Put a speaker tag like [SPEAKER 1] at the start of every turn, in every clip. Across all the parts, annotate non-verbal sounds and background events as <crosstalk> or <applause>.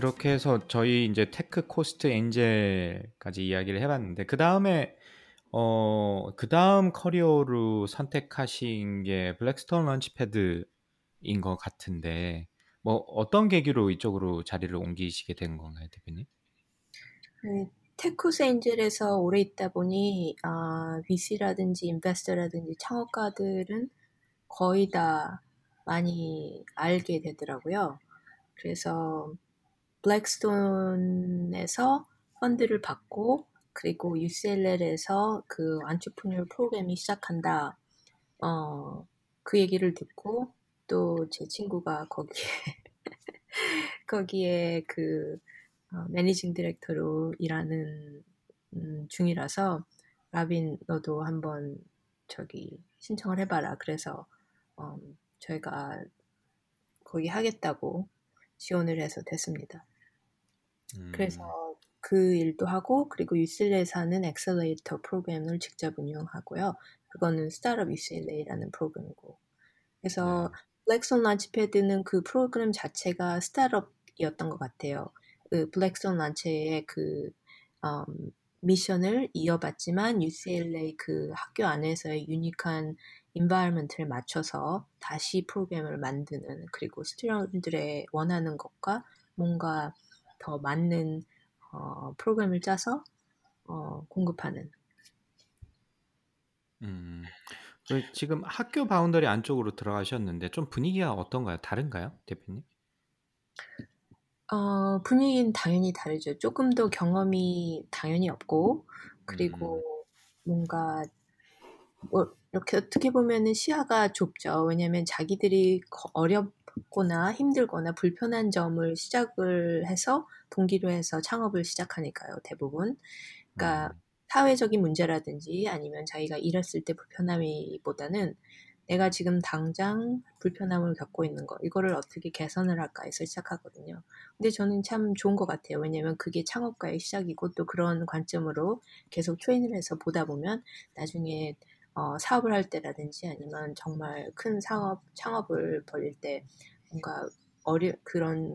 [SPEAKER 1] 그렇게 해서 저희 이제 Tech Coast Angel까지 이야기를 해봤는데 그 다음에 어, 그 다음 career로 선택하신 게 Blackstone LaunchPad인 것 같은데 뭐 어떤 계기로 이쪽으로 자리를 옮기시게 된 건가요, 대표님?
[SPEAKER 2] 네, Tech Coast Angel에서 오래 있다 보니 아, VC라든지 investor라든지 창업가들은 거의 다 많이 알게 되더라고요. 그래서 블랙스톤에서 펀드를 받고 그리고 UCLL에서 그 안트프레뉴 프로그램이 시작한다. 어, 그 얘기를 듣고 또 제 친구가 거기에 <laughs> 거기에 그 어, 매니징 디렉터로 일하는 음, 중이라서 라빈 너도 한번 저기 신청을 해봐라. 그래서 음, 저희가 거기 하겠다고 지원을 해서 됐습니다.
[SPEAKER 1] 음,
[SPEAKER 2] 그래서 그 일도 하고 그리고 하는 accelerator 프로그램을 직접 운영하고요. 그거는 Startup UCLA라는 프로그램이고. 그래서 Blackstone LaunchPad는 그 프로그램 자체가 스타트업이었던 것 같아요. 그 Blackstone Launch의 그 음, 미션을 이어받지만 UCLA 그 학교 안에서의 unique한 environment를 맞춰서 다시 프로그램을 만드는 그리고 student들의 원하는 것과 뭔가 더 맞는 어, 프로그램을 짜서 어, 공급하는
[SPEAKER 1] 음, 그 지금 학교 boundary 안쪽으로 들어가셨는데 좀 분위기가 어떤가요? 다른가요, 대표님?
[SPEAKER 2] 어, 분위기는 당연히 다르죠. 조금 더 경험이 당연히 없고, 그리고 뭔가, 뭐, 이렇게 어떻게 보면은 시야가 좁죠. 왜냐면 자기들이 거- 어렵 거나 힘들거나 불편한 점을 시작을 해서 동기로 해서 창업을 시작하니까요, 대부분. 그러니까 사회적인 문제라든지 아니면 자기가 일했을 때 불편함이보다는 내가 지금 당장 불편함을 겪고 있는 거, 이거를 어떻게 개선을 할까 해서 시작하거든요. 근데 저는 참 좋은 것 같아요. 왜냐면 그게 창업가의 시작이고 또 그런 관점으로 계속 트레이닝을 해서 보다 보면 나중에 어, 사업을 할 때라든지 아니면 정말 큰 상업, 창업을 벌릴 때 뭔가 어려, 그런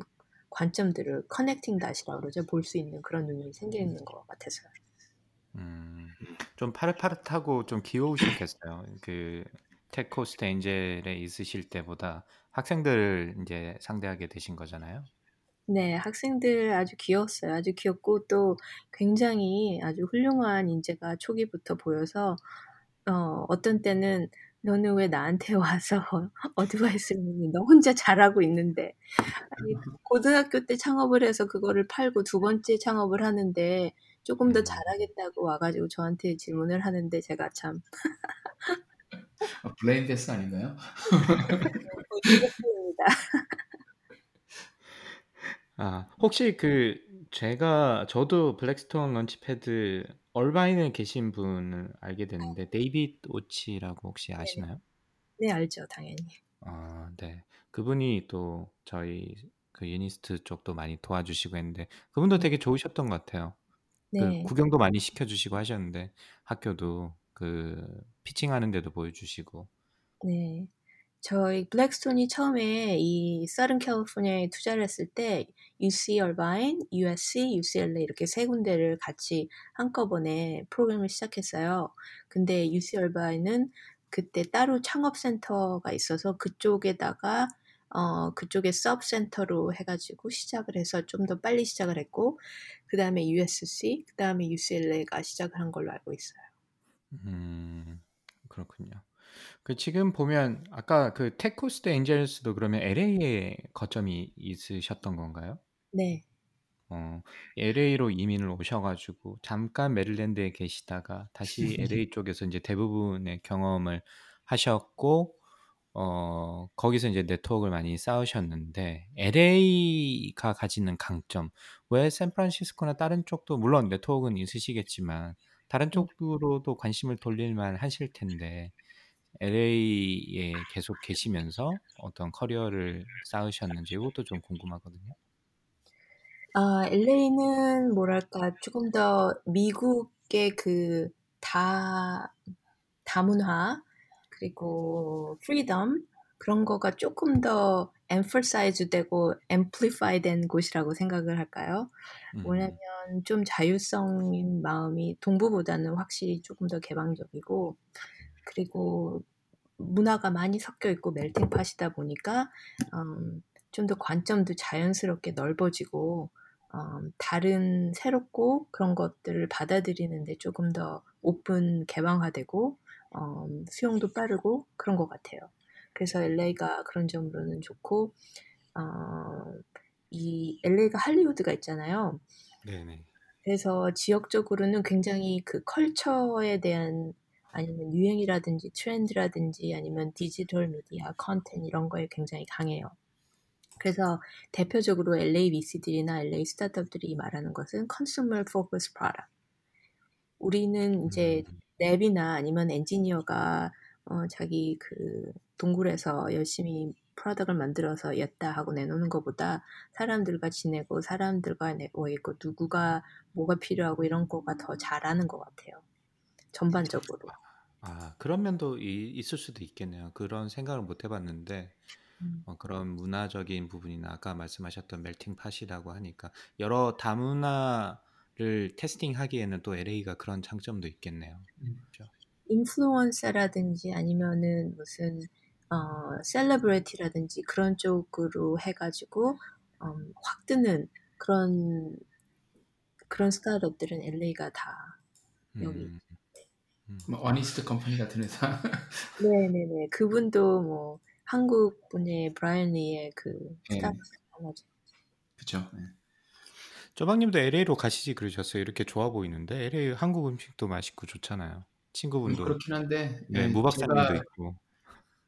[SPEAKER 2] 관점들을 커넥팅 다시라고 그러죠. 볼 수 있는 그런 눈이 생기는 것 같아서요.
[SPEAKER 1] 음, 좀 파릇파릇하고 좀 귀여우셨겠어요. 그 테코스트 엔젤에 있으실 때보다 학생들을 이제 상대하게 되신 거잖아요.
[SPEAKER 2] 네, 학생들 아주 귀여웠어요. 아주 귀엽고 또 굉장히 아주 훌륭한 인재가 초기부터 보여서 어, 어떤 때는 너는 왜 나한테 와서 <laughs> 어드바이스를 했니? 너 혼자 잘하고 있는데. 아니, 고등학교 때 창업을 해서 그거를 팔고 두 번째 창업을 하는데 조금 더
[SPEAKER 1] 음.
[SPEAKER 2] 잘하겠다고 와가지고 저한테 질문을 하는데 제가 참
[SPEAKER 3] 아, 블레인 데스 아닌가요?
[SPEAKER 2] 이겼습니다. <laughs>
[SPEAKER 1] 아, 혹시 그 제가 저도 Blackstone LaunchPad 얼바인에 계신 분을 알게 됐는데 David Ochi라고 혹시 아시나요?
[SPEAKER 2] 네, 알죠, 당연히.
[SPEAKER 1] 아, 네. 그분이 또 저희 그 UNIST 쪽도 많이 도와주시고 했는데 그분도 되게 좋으셨던 것 같아요. 그
[SPEAKER 2] 네,
[SPEAKER 1] 구경도 많이 시켜주시고 하셨는데 학교도 그 pitching하는 데도 보여주시고
[SPEAKER 2] 네. 저희 Blackstone이 처음에 이 Southern California에 투자를 했을 때 UC 얼바인, USC, UCLA 이렇게 세 군데를 같이 한꺼번에 프로그램을 시작했어요. 근데 UC 얼바인은 그때 따로 창업 센터가 있어서 그쪽에다가 어 그쪽에 sub center로 해가지고 시작을 해서 좀 더 빨리 시작을 했고 그 다음에 USC, 그 다음에 UCLA가 시작을 한 걸로 알고 있어요.
[SPEAKER 1] 음, 그렇군요. 그 지금 보면 아까 그 테코스트 엔젤스도 그러면 LA에 거점이 있으셨던 건가요?
[SPEAKER 2] 네,
[SPEAKER 1] 어, LA로 이민을 오셔 가지고 잠깐 메릴랜드에 계시다가 다시 LA <laughs> 쪽에서 이제 대부분의 경험을 하셨고 어 거기서 이제 네트워크를 많이 쌓으셨는데 LA가 가지는 강점 왜 샌프란시스코나 다른 쪽도 물론 네트워크는 있으시겠지만 다른
[SPEAKER 2] 음.
[SPEAKER 1] 쪽으로도 관심을 돌릴 만하실 텐데 LA에 계속 계시면서 어떤 커리어를 쌓으셨는지 이것도 좀 궁금하거든요.
[SPEAKER 2] 아, LA는 뭐랄까 조금 더 미국의 그 다 다문화 그리고 freedom 그런 거가 조금 더 emphasize 되고 amplify 된 곳이라고 생각을 할까요?
[SPEAKER 1] 음.
[SPEAKER 2] 뭐냐면 좀 자율성인 마음이 동부보다는 확실히 조금 더 개방적이고 그리고 문화가 많이 섞여 있고 멜팅 팟이다 보니까 음, 좀 더 관점도 자연스럽게 넓어지고 음, 다른 새롭고 그런 것들을 받아들이는데 조금 더 오픈 개방화되고 음, 수용도 빠르고 그런 것 같아요. 그래서 LA가 그런 점으로는 좋고 어, 이 LA가 할리우드가 있잖아요.
[SPEAKER 1] 네네.
[SPEAKER 2] 그래서 지역적으로는 굉장히 그 컬처에 대한 아니면 유행이라든지 트렌드라든지 아니면 디지털 미디어 컨텐츠 이런 거에 굉장히 강해요. 그래서 대표적으로 LA VC들이나 LA 스타트업들이 말하는 것은 consumer focused product. 우리는 이제
[SPEAKER 1] 음.
[SPEAKER 2] 랩이나 아니면 엔지니어가 어, 자기 그 동굴에서 열심히 프로덕을 만들어서 였다 하고 내놓는 것보다 사람들과 지내고 사람들과 내고 있고 누구가 뭐가 필요하고 이런 거가 더 잘하는 것 같아요. 전반적으로.
[SPEAKER 1] 아 그런 면도 이, 있을 수도 있겠네요. 그런 생각을 못 해봤는데
[SPEAKER 2] 음.
[SPEAKER 1] 어, 그런 문화적인 부분이나 아까 말씀하셨던 멜팅 팟이라고 하니까 여러 다문화를 테스팅하기에는 또 LA가 그런 장점도 있겠네요.
[SPEAKER 3] 음.
[SPEAKER 1] 그렇죠?
[SPEAKER 2] 인플루언서라든지 아니면은 무슨 어 celebrity라든지 그런 쪽으로 해가지고 음, 확 뜨는 그런 그런 스타트업들은 LA가 다 여기.
[SPEAKER 1] 음, 음.
[SPEAKER 3] 뭐 Honest Company 같은 회사. <laughs>
[SPEAKER 2] 네네네 그분도 뭐 한국 분의 브라이언 리의 그
[SPEAKER 3] 예.
[SPEAKER 2] 스타트업 하나죠.
[SPEAKER 3] 그렇죠. 예.
[SPEAKER 1] 쪼박님도 LA로 가시지 그러셨어요. 이렇게 좋아 보이는데 LA 한국 음식도 맛있고 좋잖아요.
[SPEAKER 3] 음,
[SPEAKER 1] 친구분도
[SPEAKER 3] 그렇긴 한데
[SPEAKER 1] 네,
[SPEAKER 3] 예,
[SPEAKER 1] 무 박사님도
[SPEAKER 3] 제가
[SPEAKER 1] 있고.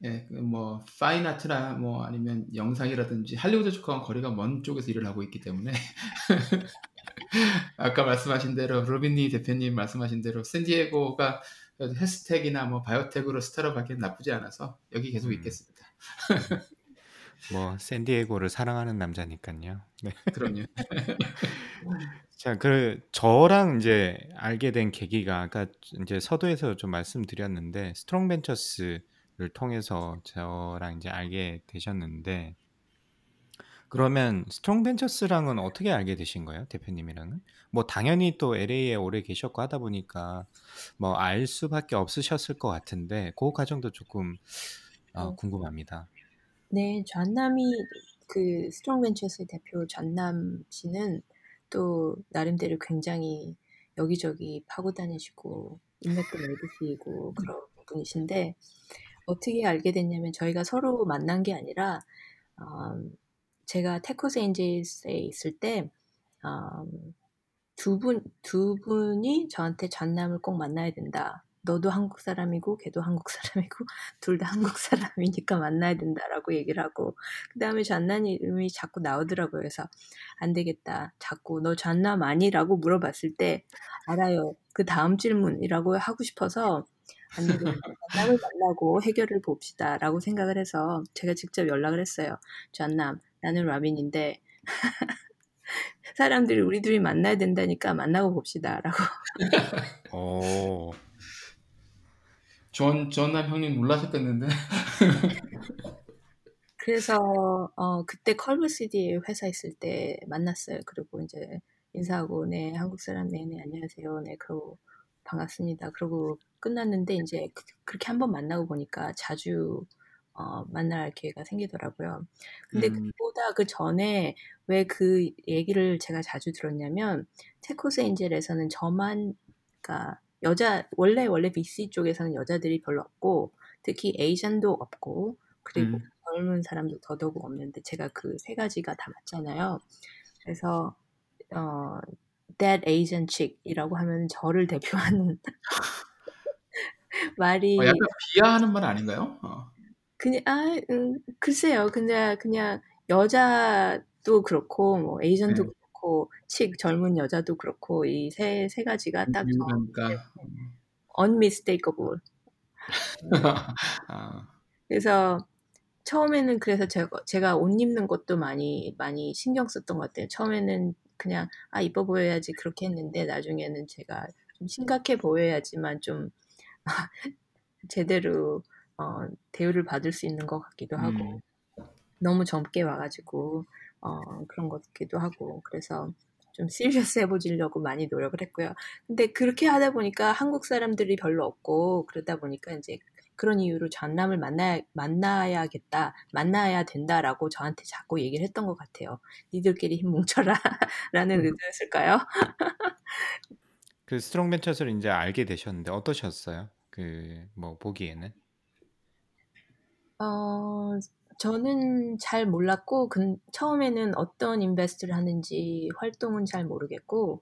[SPEAKER 3] 예, 그뭐 fine art나 뭐 아니면 영상이라든지 할리우드 쪽하고는 거리가 먼 쪽에서 일을 하고 있기 때문에 <laughs> <laughs> 아까 말씀하신 대로 로빈니 대표님 말씀하신 대로 샌디에고가 health tech이나 뭐 biotech으로 스타트업 하기엔 나쁘지 않아서 여기 계속
[SPEAKER 1] 음.
[SPEAKER 3] 있겠습니다. <laughs>
[SPEAKER 1] 뭐 샌디에고를 사랑하는 남자니까요. 네.
[SPEAKER 3] 그럼요. <laughs>
[SPEAKER 1] 자, 그 저랑 이제 알게 된 계기가 아까 이제 서두에서 좀 말씀드렸는데 Strong Ventures를 통해서 저랑 이제 알게 되셨는데 그러면 Strong Ventures랑은 어떻게 알게 되신 거예요, 대표님이랑은? 뭐 당연히 또 LA에 오래 계셨고 하다 보니까 뭐 알 수밖에 없으셨을 것 같은데 그 과정도 조금 어,
[SPEAKER 2] 네.
[SPEAKER 1] 궁금합니다.
[SPEAKER 2] 네, 존 남이 그 Strong Ventures의 대표 존 남 씨는 또 나름대로 굉장히 여기저기 파고 다니시고 인맥도 넓으시고 그런 분이신데 어떻게 알게 됐냐면 저희가 서로 만난 게 아니라 음, 제가 Tech Coast Angels에 있을 때 음, 두 분, 두 분이 저한테 존 남을 꼭 만나야 된다. 너도 한국 사람이고 걔도 한국 사람이고 <laughs> 둘 다 한국 사람이니까 만나야 된다라고 얘기를 하고 그 다음에 존 남 이름이 자꾸 나오더라고요. 그래서 안 되겠다. 자꾸 너 존 남 아냐라고 물어봤을 때 알아요. 그 다음 질문이라고 하고 싶어서 안 되겠다. 존 남을 만나고 해결을 봅시다라고 생각을 해서 제가 직접 연락을 했어요. 존 남 나는 라빈인데 <laughs> 사람들이 우리 둘이 만나야 된다니까 만나고 봅시다라고.
[SPEAKER 1] 오, <laughs>
[SPEAKER 3] 존 존 남 형님 놀라셨겠는데. <laughs>
[SPEAKER 2] 그래서 어 그때 컬브시디에 회사 있을 때 만났어요. 그리고 이제 인사하고 네 한국 사람 네네 안녕하세요 네 그러고 반갑습니다. 그러고 끝났는데 이제 그- 그렇게 한번 만나고 보니까 자주 어 만날 기회가 생기더라고요. 근데
[SPEAKER 3] 음.
[SPEAKER 2] 그보다 그 전에 왜 그 얘기를 제가 자주 들었냐면 테코스 엔젤에서는 저만 그러니까 여자 원래 원래 BC 쪽에서는 여자들이 별로 없고 특히 에이전도 없고 그리고
[SPEAKER 3] 음.
[SPEAKER 2] 젊은 사람도 더더욱 없는데 제가 그 세 가지가 다 맞잖아요. 그래서 어 that Asian chick이라고 하면 저를 대표하는 <laughs> 말이
[SPEAKER 3] 어, 약간 비하하는 말 아닌가요? 어.
[SPEAKER 2] 그냥 아 음, 글쎄요. 근데 그냥 여자도 그렇고 뭐 에이전도
[SPEAKER 3] 네.
[SPEAKER 2] 그렇고 칙 젊은 여자도 그렇고 이 세세 가지가 딱 저,
[SPEAKER 3] 유명하니까.
[SPEAKER 2] unmistakable. <laughs>
[SPEAKER 3] 아,
[SPEAKER 2] 그래서 처음에는 그래서 제가 제가 옷 입는 것도 많이 많이 신경 썼던 것 같아요. 처음에는 그냥 아 이뻐 보여야지 그렇게 했는데 나중에는 제가 좀 심각해 보여야지만 좀 <laughs> 제대로 어, 대우를 받을 수 있는 것 같기도 하고
[SPEAKER 3] 음,
[SPEAKER 2] 너무 젊게 와가지고 어, 그런 것 같기도 하고 그래서 좀 serious 해 보이려고 많이 노력을 했고요. 근데 그렇게 하다 보니까 한국 사람들이 별로 없고 그러다 보니까 이제 그런 이유로 존 남을 만나야 만나야겠다, 만나야 된다라고 저한테 자꾸 얘기를 했던 것 같아요. 니들끼리 힘 뭉쳐라 라는 <laughs> 의도였을까요?
[SPEAKER 1] 그 Strong Ventures를 이제 알게 되셨는데 어떠셨어요? 그 뭐 보기에는?
[SPEAKER 2] 어, 저는 잘 몰랐고, 근, 처음에는 어떤 invest를 하는지 활동은 잘 모르겠고,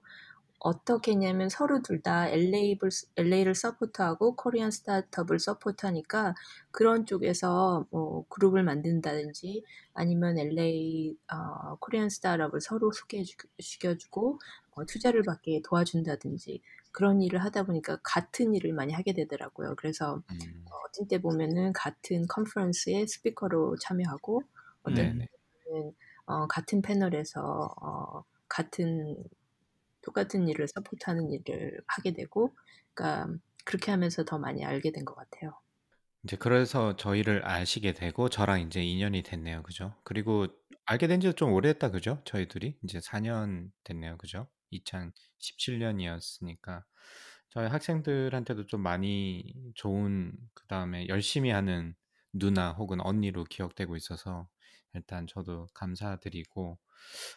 [SPEAKER 2] 어떻게 했냐면 서로 둘 다 LA를, LA를 서포트하고 코리안 스타트업을 서포트하니까 그런 쪽에서 뭐 그룹을 만든다든지 아니면 LA 어, Korean startup을 서로 소개시켜주고 어, 투자를 받게 도와준다든지 그런 일을 하다 보니까 같은 일을 많이 하게 되더라고요. 그래서
[SPEAKER 1] 음,
[SPEAKER 2] 어떤 때 보면은 같은 컨퍼런스에 speaker로 참여하고 어떤. 때는 어, 같은 패널에서 어, 같은 똑같은 일을 서포트하는 일을 하게 되고, 그러니까 그렇게 하면서 더 많이 알게 된 것 같아요.
[SPEAKER 1] 이제 그래서 저희를 아시게 되고 저랑 이제 인연이 됐네요. 그죠? 그리고 알게 된 지도 좀 오래됐다. 그죠? 저희 둘이 이제 4년 됐네요. 그죠? 2017년이었으니까 저희 학생들한테도 좀 많이 좋은 그다음에 열심히 하는 누나 혹은 언니로 기억되고 있어서 일단 저도 감사드리고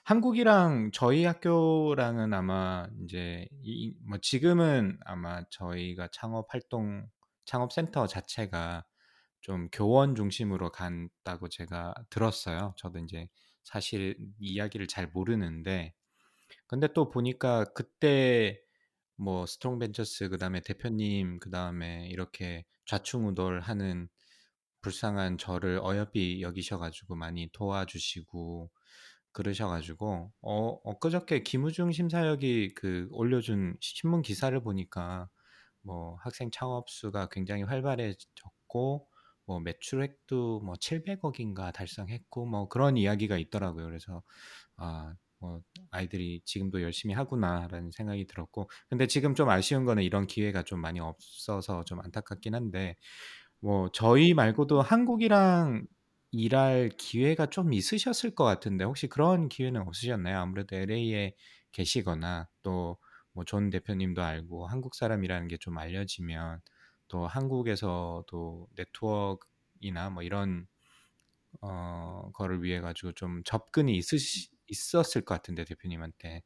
[SPEAKER 1] 한국이랑 저희 학교랑은 아마 이제 이, 뭐 지금은 아마 저희가 창업 활동 창업 센터 자체가 좀 교원 중심으로 간다고 제가 들었어요. 저도 이제 사실 이야기를 잘 모르는데 근데 또 보니까 그때 뭐 Strong Ventures 그다음에 대표님 그다음에 이렇게 좌충우돌하는 불쌍한 저를 어여삐 여기셔가지고 많이 도와주시고 그러셔가지고 어 엊그저께 김우중 심사역이 그 올려준 신문 기사를 보니까 뭐 학생 창업 수가 굉장히 활발해졌고 뭐 매출액도 뭐 700억인가 달성했고 뭐 그런 이야기가 있더라고요. 그래서 아, 뭐 아이들이 지금도 열심히 하구나라는 생각이 들었고 근데 지금 좀 아쉬운 거는 이런 기회가 좀 많이 없어서 좀 안타깝긴 한데 뭐 저희 말고도 한국이랑 일할 기회가 좀 있으셨을 것 같은데 혹시 그런 기회는 없으셨나요? 아무래도 LA에 계시거나 또 뭐 존 대표님도 알고 한국 사람이라는 게 좀 알려지면 또 한국에서도 네트워크이나 뭐 이런 어 거를 위해 가지고 좀 접근이 있으시, 있었을 것 같은데 대표님한테.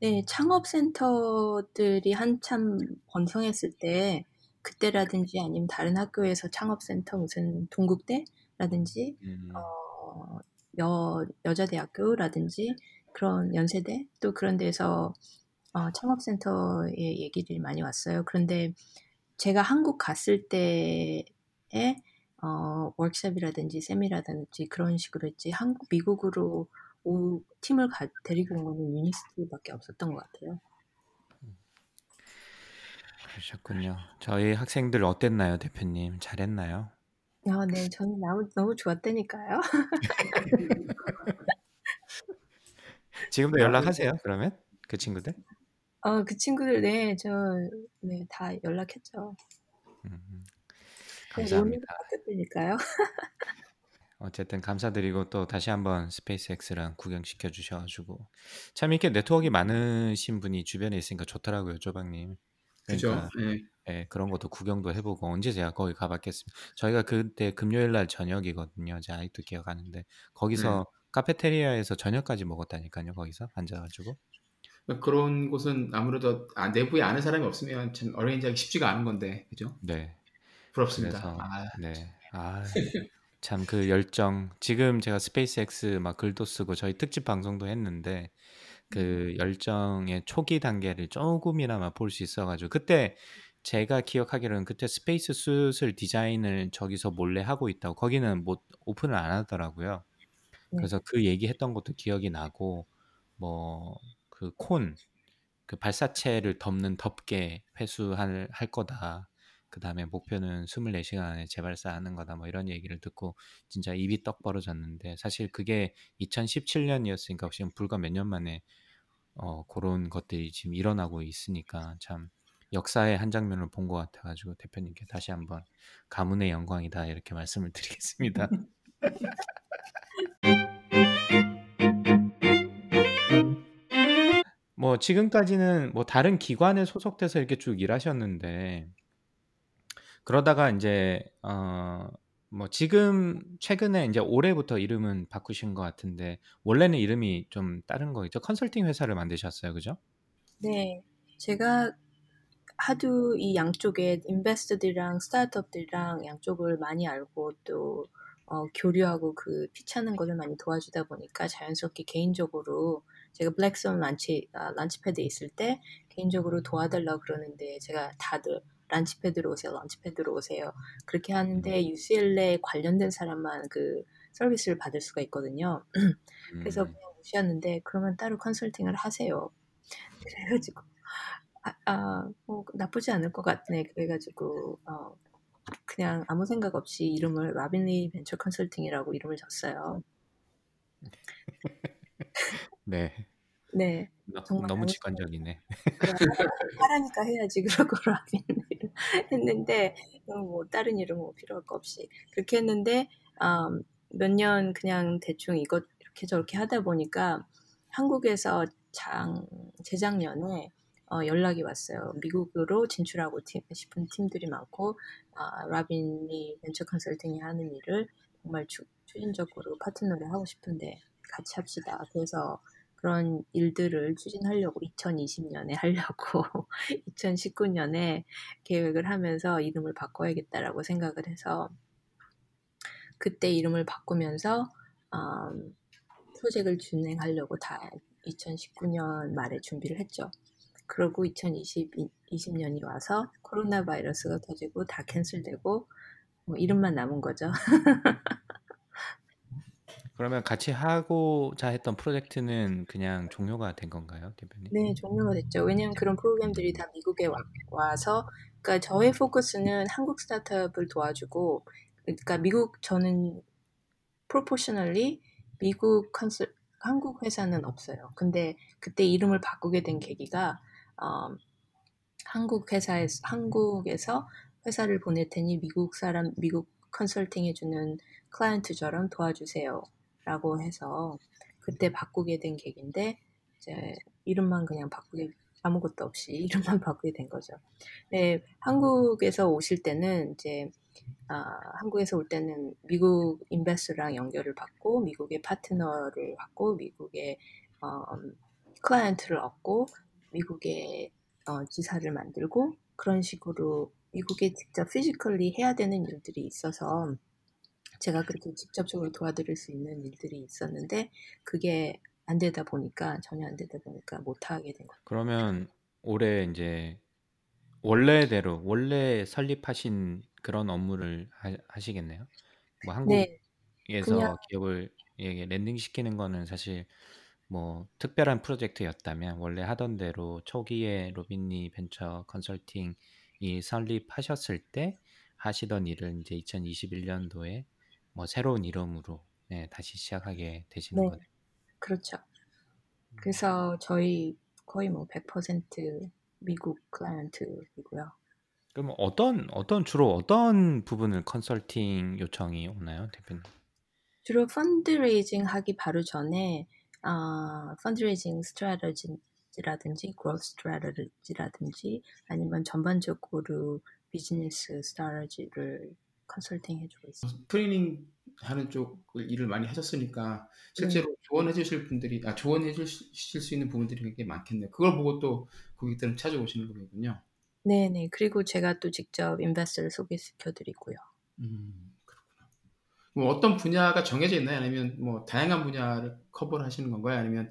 [SPEAKER 2] 네, 창업센터들이 한참 번성했을 때, 그때라든지 아니면 다른 학교에서 창업센터 무슨 동국대라든지,
[SPEAKER 1] 음,
[SPEAKER 2] 어, 여, 여자대학교라든지 그런 연세대 또 그런 데서 어, 창업센터의 얘기들이 많이 왔어요. 그런데 제가 한국 갔을 때에 어, 워크숍이라든지 세미나라든지 그런 식으로 했지 한국 미국으로 오, 팀을 가, 데리고 온 거는 유니스트밖에 없었던 것 같아요.
[SPEAKER 1] 그러셨군요. 저희 학생들 어땠나요, 대표님? 잘했나요?
[SPEAKER 2] 아, 네, 저는 너무, 너무 좋았다니까요. <laughs>
[SPEAKER 1] 지금도 연락하세요? 그러면 그 친구들?
[SPEAKER 2] 어, 그 친구들, 네, 저, 네, 다 연락했죠.
[SPEAKER 1] 음,
[SPEAKER 2] 네, 오늘
[SPEAKER 1] 감사합니다.
[SPEAKER 2] 바뀌었다니까요.
[SPEAKER 1] 어쨌든 감사드리고 또 다시 한번 스페이스X랑 구경시켜 주셔가지고 참 이렇게 네트워크가 많으신 분이 주변에 있으니까 좋더라고요, 조박님.
[SPEAKER 3] 그죠?
[SPEAKER 1] 그러니까
[SPEAKER 3] 예.
[SPEAKER 1] 예, 그런 것도 구경도 해보고 언제 제가 거기 가봤겠습니까? 저희가 그때 금요일 날 저녁이거든요. 제가 아직도 기억하는데 거기서 카페테리아에서 저녁까지 먹었다니까요. 거기서 앉아가지고.
[SPEAKER 3] 그러니까 그런 곳은 아무래도 아, 내부에 아는 사람이 없으면 참 어레인지하기 쉽지가 않은 건데, 그죠?
[SPEAKER 1] 네.
[SPEAKER 3] 부럽습니다.
[SPEAKER 1] 그래서
[SPEAKER 3] 아,
[SPEAKER 1] 네. 아, <laughs> 참 그 열정. 지금 제가 스페이스X 막 글도 쓰고 저희 특집 방송도 했는데 그 열정의 초기 단계를 조금이나마 볼 수 있어가지고 그때 제가 기억하기로는 그때 space suit을 디자인을 저기서 몰래 하고 있다고 거기는 뭐 오픈을 안 하더라고요.
[SPEAKER 2] 네.
[SPEAKER 1] 그래서 그 얘기했던 것도 기억이 나고 뭐 그 콘 그 발사체를 덮는 덮개 회수할 할 거다. 그 다음에 목표는 24시간 안에 재발사하는 거다. 뭐 이런 얘기를 듣고 진짜 입이 떡 벌어졌는데 사실 그게 2017년이었으니까 지금 불과 몇 년 만에 어, 그런 것들이 지금 일어나고 있으니까 참 역사의 한 장면을 본 것 같아가지고 대표님께 다시 한번 가문의 영광이다 이렇게 말씀을 드리겠습니다. <laughs> 뭐 지금까지는 뭐 다른 기관에 소속돼서 이렇게 쭉 일하셨는데 그러다가 이제 어 뭐 지금 최근에 이제 올해부터 이름은 바꾸신 것 같은데 원래는 이름이 좀 다른 거겠죠? 컨설팅 회사를 만드셨어요, 그죠?
[SPEAKER 2] 네, 제가 하도 이 양쪽에 인베스터들이랑 스타트업들이랑 양쪽을 많이 알고 또 어, 교류하고 그 피차는 것을 많이 도와주다 보니까 자연스럽게 개인적으로 제가 블랙스원 란치 아, 란치패드에 있을 때 개인적으로 도와달라 그러는데 제가 다들 란치패드로 오세요, 란치패드로 오세요 그렇게 하는데 UCLA 관련된 사람만 그 서비스를 받을 수가 있거든요. <clears throat> 그래서
[SPEAKER 1] 음,
[SPEAKER 2] 그냥 무시했는데 그러면 따로 컨설팅을 하세요. <laughs> 그래가지고 아, 아, 뭐 나쁘지 않을 것 같네. 그래가지고 어, 그냥 아무 생각 없이 이름을 라빈리 벤처 컨설팅이라고 이름을 줬어요. <laughs>
[SPEAKER 1] 네.
[SPEAKER 2] 네,
[SPEAKER 1] 너,
[SPEAKER 2] 정말
[SPEAKER 1] 너무 직관적이네.
[SPEAKER 2] 하라니까 해야지 <laughs> 그러고 라빈리를 <laughs> 했는데 어, 뭐 다른 이름 뭐 필요할 거 없이 그렇게 했는데 음, 몇년 그냥 대충 이것 이렇게 저렇게 하다 보니까 한국에서 장 재작년에 어, 연락이 왔어요. 미국으로 진출하고 팀- 싶은 팀들이 많고 아, 라빈이 벤처 컨설팅이 하는 일을 정말 추, 추진적으로 파트너를 하고 싶은데 같이 합시다. 그래서 그런 일들을 추진하려고 2020년에 <laughs> 하려고 2019년에 계획을 하면서 이름을 바꿔야겠다라고 생각을 해서 그때 이름을 바꾸면서 음, 프로젝트를 진행하려고 다 2019년 말에 준비를 했죠. 그리고 2020년이 와서 코로나 바이러스가 터지고 다 캔슬되고 뭐 이름만 남은 거죠. <laughs>
[SPEAKER 1] 그러면 같이 하고자 했던 프로젝트는 그냥 종료가 된 건가요, 대표님?
[SPEAKER 2] 네, 종료가 됐죠. 왜냐면 그런 프로그램들이 다 미국에 와, 와서, 그러니까 저의 포커스는 한국 스타트업을 도와주고, 그러니까 미국 저는 proportionally 미국 컨설 한국 회사는 없어요. 근데 그때 이름을 바꾸게 된 계기가 어, 한국 회사에 한국에서 회사를 보낼 테니 미국 사람 미국 컨설팅 해주는 클라이언트처럼 도와주세요 라고 해서 그때 바꾸게 된 계기인데 이제 이름만 그냥 바꾸게 아무것도 없이 <laughs> 이름만 바꾸게 된 거죠. 네, 한국에서 오실 때는 이제 아, 한국에서 올 때는 미국 investor랑 연결을 받고 미국의 파트너를 받고 미국의 어, 클라이언트를 얻고 미국의 어, 지사를 만들고 그런 식으로 미국에 직접 physically 해야 되는 일들이 있어서 제가 그렇게 직접적으로 도와드릴 수 있는 일들이 있었는데 그게 안 되다 보니까 전혀 안 되다 보니까 못 하게 된 거예요.
[SPEAKER 1] 그러면 올해 이제 원래대로 원래 설립하신 그런 업무를 하, 시겠네요 뭐
[SPEAKER 2] 네,
[SPEAKER 1] 한국에서
[SPEAKER 2] 그냥
[SPEAKER 1] 기업을 예, landing 시키는 거는 사실 뭐 특별한 프로젝트였다면 원래 하던 대로 초기에 로빈니 벤처 컨설팅이 설립하셨을 때 하시던 일을 이제 2021년도에 뭐 새로운 이름으로 네, 다시 시작하게 되시는
[SPEAKER 2] 네,
[SPEAKER 1] 거네요.
[SPEAKER 2] 그렇죠. 그래서 저희 거의 뭐 100% 미국 클라이언트이고요.
[SPEAKER 1] 그럼 어떤 어떤 주로 어떤 부분을 컨설팅 요청이 오나요, 대표님?
[SPEAKER 2] 주로 fundraising 하기 바로 전에 아, fundraising strategy라든지 growth strategy라든지 아니면 전반적으로 비즈니스 strategy를 컨설팅 해주고 있어요.
[SPEAKER 3] 트레이닝 하는 쪽을 일을 많이 하셨으니까 실제로 조언해 주실 분들이 아 조언해 주실 수 있는 부분들이 굉장히 많겠네요. 그걸 보고 또 고객들은 찾아오시는 거군요.
[SPEAKER 2] 네 네. 그리고 제가 또 직접 investor를 소개시켜 드리고요.
[SPEAKER 3] 음, 그렇구나. 뭐 어떤 분야가 정해져 있나요? 아니면 뭐 다양한 분야를 커버를 하시는 건가요? 아니면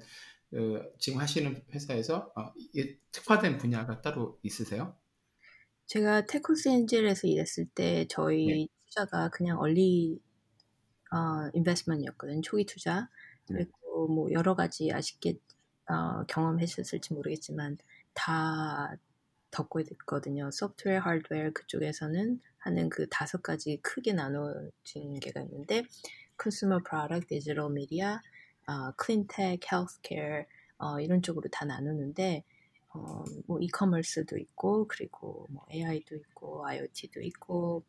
[SPEAKER 3] 어, 지금 하시는 회사에서 어, 특화된 분야가 따로 있으세요?
[SPEAKER 2] 제가 테크스 엔젤에서 일했을 때 저희
[SPEAKER 1] 네.
[SPEAKER 2] 투자가 그냥 얼리 어, 인베스트먼트였거든요. 초기 투자.
[SPEAKER 1] 네.
[SPEAKER 2] 그리고 뭐 여러 가지 아쉽게 어, 경험하셨을지 모르겠지만 다 덮고 있거든요. 소프트웨어, 하드웨어 그쪽에서는 하는 그 다섯 가지 크게 나눠진 게가 있는데 consumer product, 디지털 미디어, 어, cleantech, 헬스케어 어, 이런 쪽으로 다 나누는데 어, 뭐 이커머스도 있고 그리고 뭐 AI도 있고 IoT도 있고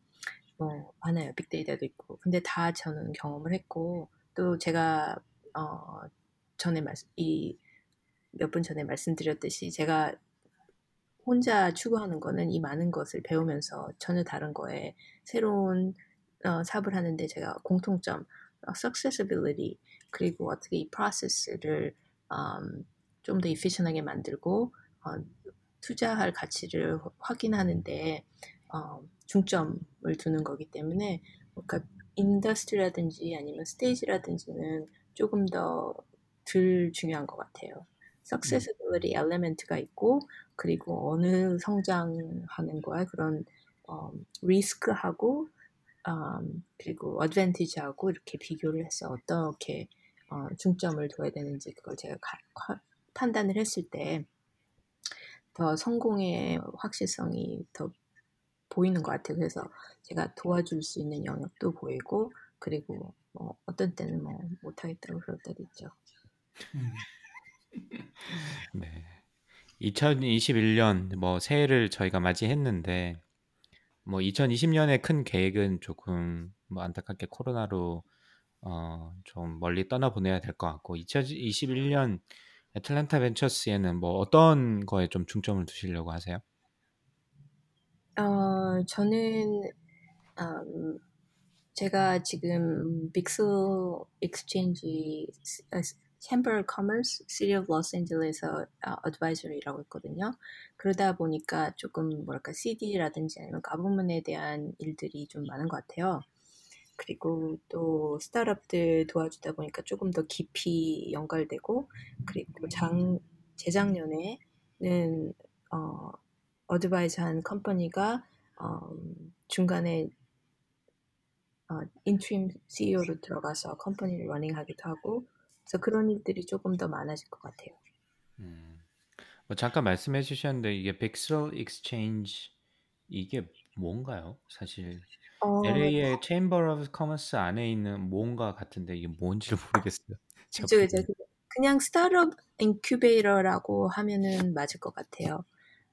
[SPEAKER 2] 뭐 많아요. 빅데이터도 있고. 근데 다 저는 경험을 했고 또 제가 어 전에 말씀 이몇 분 전에 말씀드렸듯이 제가 혼자 추구하는 거는 이 많은 것을 배우면서 전혀 다른 거에 새로운 어, 사업을 하는데 제가 공통점, 어, accessibility 그리고 어떻게 이 프로세스를 um, 좀더 efficient하게 만들고 어, 투자할 가치를 확인하는데 어, 중점을 두는 거기 때문에 그러니까 industry라든지 아니면 stage라든지는 조금 더 덜 중요한 것 같아요. accessibility element가 있고 그리고 어느 성장하는 거야 그런 어, 리스크하고 음, 그리고 어드밴티지하고 이렇게 비교를 해서 어떻게 어, 중점을 둬야 되는지 그걸 제가 가, 가, 판단을 했을 때 더 성공의 확실성이 더 보이는 것 같아요. 그래서 제가 도와줄 수 있는 영역도 보이고 그리고 뭐 어떤 때는 뭐 못하겠다고 그럴 때도 있죠. <laughs>
[SPEAKER 1] 네. 2021년 뭐 새해를 저희가 맞이했는데 뭐 2020년에 큰 계획은 조금 뭐 안타깝게 코로나로 어 좀 멀리 떠나 보내야 될 것 같고 2021년 애틀랜타 벤처스에는 뭐 어떤 거에 좀 중점을 두시려고 하세요?
[SPEAKER 2] 어, 저는 음, 제가 지금 Bixel Exchange Chamber Commerce City of 로스앤젤레스에서 advisory 하고 있거든요. 그러다 보니까 조금 뭐랄까 city라든지 아니면 가부문에 대한 일들이 좀 많은 것 같아요. 그리고 또 스타트업들 도와주다 보니까 조금 더 깊이 연결되고 그리고 장 재작년에는 어, advise한 company가 어, 중간에 어, interim CEO로 들어가서 company를 running하기도 하고 그래서 그런 일들이 조금 더 많아질 것 같아요.
[SPEAKER 1] 음. 뭐 잠깐 말씀해 주셨는데 이게 Bixel Exchange 이게 뭔가요? 사실
[SPEAKER 2] 어,
[SPEAKER 1] LA의 Chamber of Commerce 안에 있는 뭔가 같은데 이게 뭔지를 모르겠어요. <laughs>
[SPEAKER 2] 그죠, 그죠. 그냥 스타트업 인큐베이터라고 하면은 맞을 것 같아요.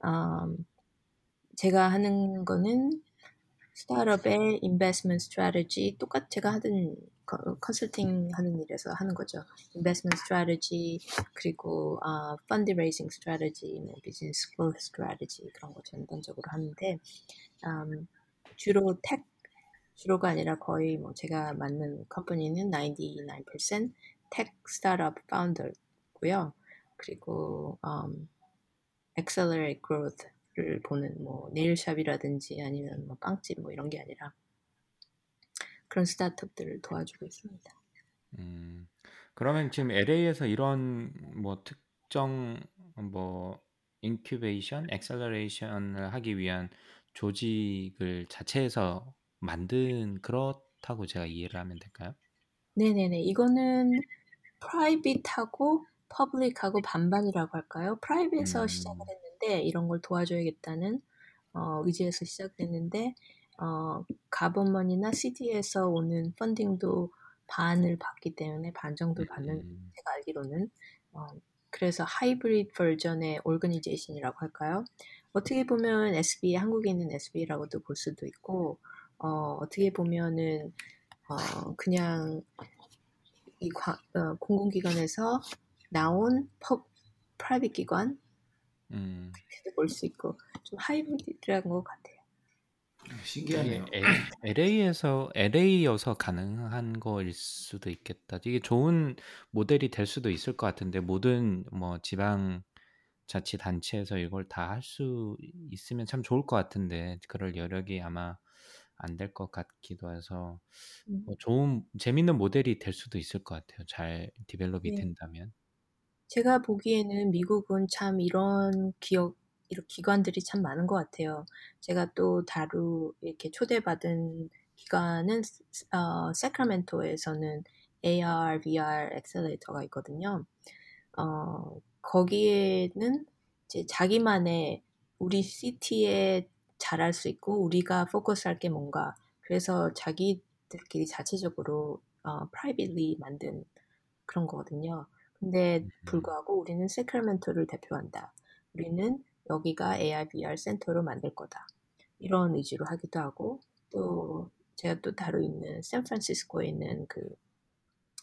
[SPEAKER 2] 음, 제가 하는 거는 스타트업의 investment strategy 똑같 제가 하던 컨설팅 하는 일에서 하는 거죠. investment strategy 그리고 아 fundraising strategy, 뭐 비즈니스 growth strategy 그런 거 전반적으로 하는데 음, 주로 tech 주로가 아니라 거의 뭐 제가 맡는 company는 99% tech 스타트업 founder고요. 그리고 um, accelerate growth를 보는 뭐 네일샵이라든지 아니면 뭐 빵집 뭐 이런 게 아니라 그런 스타트업들을 도와주고 있습니다.
[SPEAKER 1] 음, 그러면 지금 LA에서 이런 뭐 특정 뭐 incubation, acceleration을 하기 위한 조직을 자체에서 만든 그렇다고 제가 이해를 하면 될까요?
[SPEAKER 2] 네네네. 이거는 private하고 public하고 반반이라고 할까요? private에서
[SPEAKER 1] 음.
[SPEAKER 2] 시작을 했는데 이런 걸 도와줘야겠다는 어, 의지에서 시작했는데 어, 가버먼이나 CD에서 오는 펀딩도 반을 받기 때문에 반 정도 받는
[SPEAKER 1] 음.
[SPEAKER 2] 제가 알기로는 어, 그래서 하이브리드 버전의 organization이라고 할까요? 어떻게 보면 SB 한국에 있는 SB라고도 볼 수도 있고 어, 어떻게 보면은 어, 그냥 이 과, 어, 공공기관에서 나온 펍 프라이빗 기관
[SPEAKER 1] 음.
[SPEAKER 2] 그렇게도 볼 수 있고 좀 하이브리드라는 것 같아요.
[SPEAKER 3] 신기하네요.
[SPEAKER 1] LA에서 LA여서 가능한 거일 수도 있겠다. 이게 좋은 모델이 될 수도 있을 것 같은데 모든 뭐 지방 자치 단체에서 이걸 다 할 수 있으면 참 좋을 것 같은데 그럴 여력이 아마 안 될 것 같기도 해서
[SPEAKER 2] 음.
[SPEAKER 1] 뭐 좋은 재밌는 모델이 될 수도 있을 것 같아요. 잘 디벨롭이
[SPEAKER 2] 네.
[SPEAKER 1] 된다면.
[SPEAKER 2] 제가 보기에는 미국은 참 이런 기업 이런 기관들이 참 많은 것 같아요. 제가 또 다루 이렇게 초대받은 기관은 어, 세크라멘토에서는 AR, VR 엑셀레이터가 있거든요. 어, 거기에는 이제 자기만의 우리 city에 잘할 수 있고 우리가 focus할 게 뭔가 그래서 자기들끼리 자체적으로 어, privately 만든 그런 거거든요. 근데
[SPEAKER 1] 음.
[SPEAKER 2] 불구하고 우리는 세크라멘토를 대표한다. 우리는 여기가 AR, VR 센터로 만들 거다. 이런 의지로 하기도 하고 또 제가 또 다루 있는 샌프란시스코에 있는 그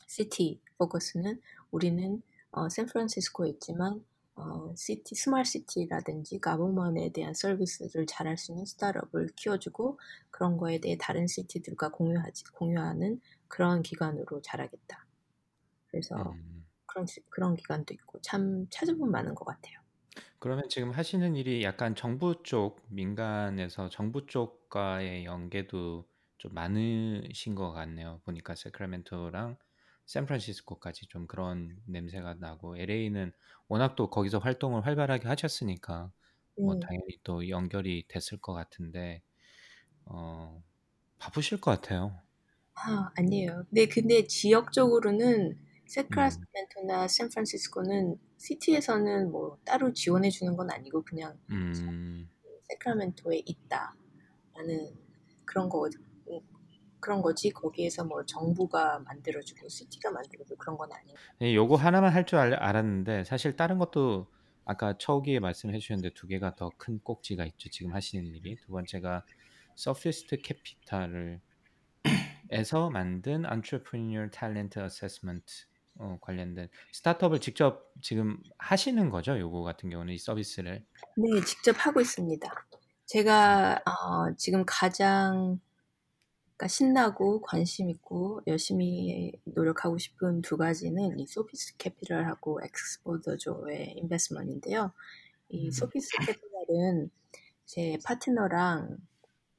[SPEAKER 2] city focus는 우리는 어, 샌프란시스코에 있지만 어, city smart city라든지 government에 대한 서비스를 잘할 수 있는 스타트업을 키워주고 그런 거에 대해 다른 city들과 공유하지 공유하는 그런 기관으로 자라겠다. 그래서
[SPEAKER 1] 음.
[SPEAKER 2] 그런 그런 기관도 있고 참 찾아보면 많은 것 같아요.
[SPEAKER 1] 그러면 지금 하시는 일이 약간 정부 쪽 민간에서 정부 쪽과의 연계도 좀 많으신 것 같네요. 보니까 세크라멘토랑 샌프란시스코까지 좀 그런 냄새가 나고 LA는 워낙 또 거기서 활동을 활발하게 하셨으니까 뭐
[SPEAKER 2] 음,
[SPEAKER 1] 당연히 또 연결이 됐을 것 같은데 어, 바쁘실 것 같아요.
[SPEAKER 2] 아, 아니에요. 네, 근데 지역적으로는
[SPEAKER 1] 음,
[SPEAKER 2] 세크라멘토나 샌프란시스코는 시티에서는 뭐 따로 지원해 주는 건 아니고 그냥
[SPEAKER 1] 음,
[SPEAKER 2] 세크라멘토에 있다라는 그런 거 그런 거지 거기에서 뭐 정부가 만들어주고 시티가 만들어주고 그런 건 아니에요.
[SPEAKER 1] 예, 요거 하나만 할 줄 알았는데 사실 다른 것도 아까 초기에 말씀해 주셨는데 두 개가 더 큰 꼭지가 있죠. 지금 하시는 일이 두 번째가 서피스트 캐피탈을 에서 만든 Entrepreneur Talent Assessment 어, 관련된 스타트업을 직접 지금 하시는 거죠. 요거 같은 경우는 이 서비스를.
[SPEAKER 2] 네, 직접 하고 있습니다. 제가 어, 지금 가장 그러니까 신나고 관심 있고 열심히 노력하고 싶은 두 가지는 이 소피스 캐피탈하고 엑스포더 조의 investment인데요. 이
[SPEAKER 3] 음.
[SPEAKER 2] 소피스 캐피탈은 제 파트너랑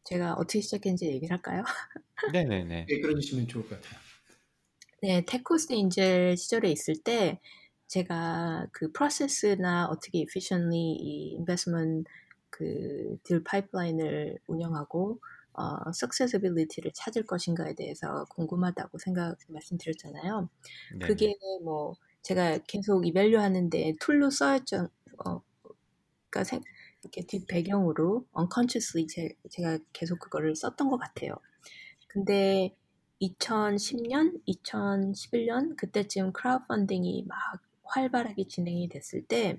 [SPEAKER 2] 제가 어떻게 시작했는지 얘기를 할까요? <laughs>
[SPEAKER 1] 네네네.
[SPEAKER 3] 네, 그러시면 좋을 것 같아요.
[SPEAKER 2] 네, Tech Coast Angels 시절에 있을 때 제가 그 프로세스나 어떻게 efficiently 이 인베스먼트 그딜 파이프라인을 운영하고 어, successability를 찾을 것인가에 대해서 궁금하다고 생각 말씀드렸잖아요.
[SPEAKER 1] 네네.
[SPEAKER 2] 그게 뭐 제가 계속 evaluate 하는데 tool로 써였죠. 어, 그러니까 생- 이렇게 뒷 배경으로 unconsciously 제, 제가 계속 그거를 썼던 것 같아요. 근데 2010년, 2011년 그때쯤 크라우드 펀딩이 막 활발하게 진행이 됐을 때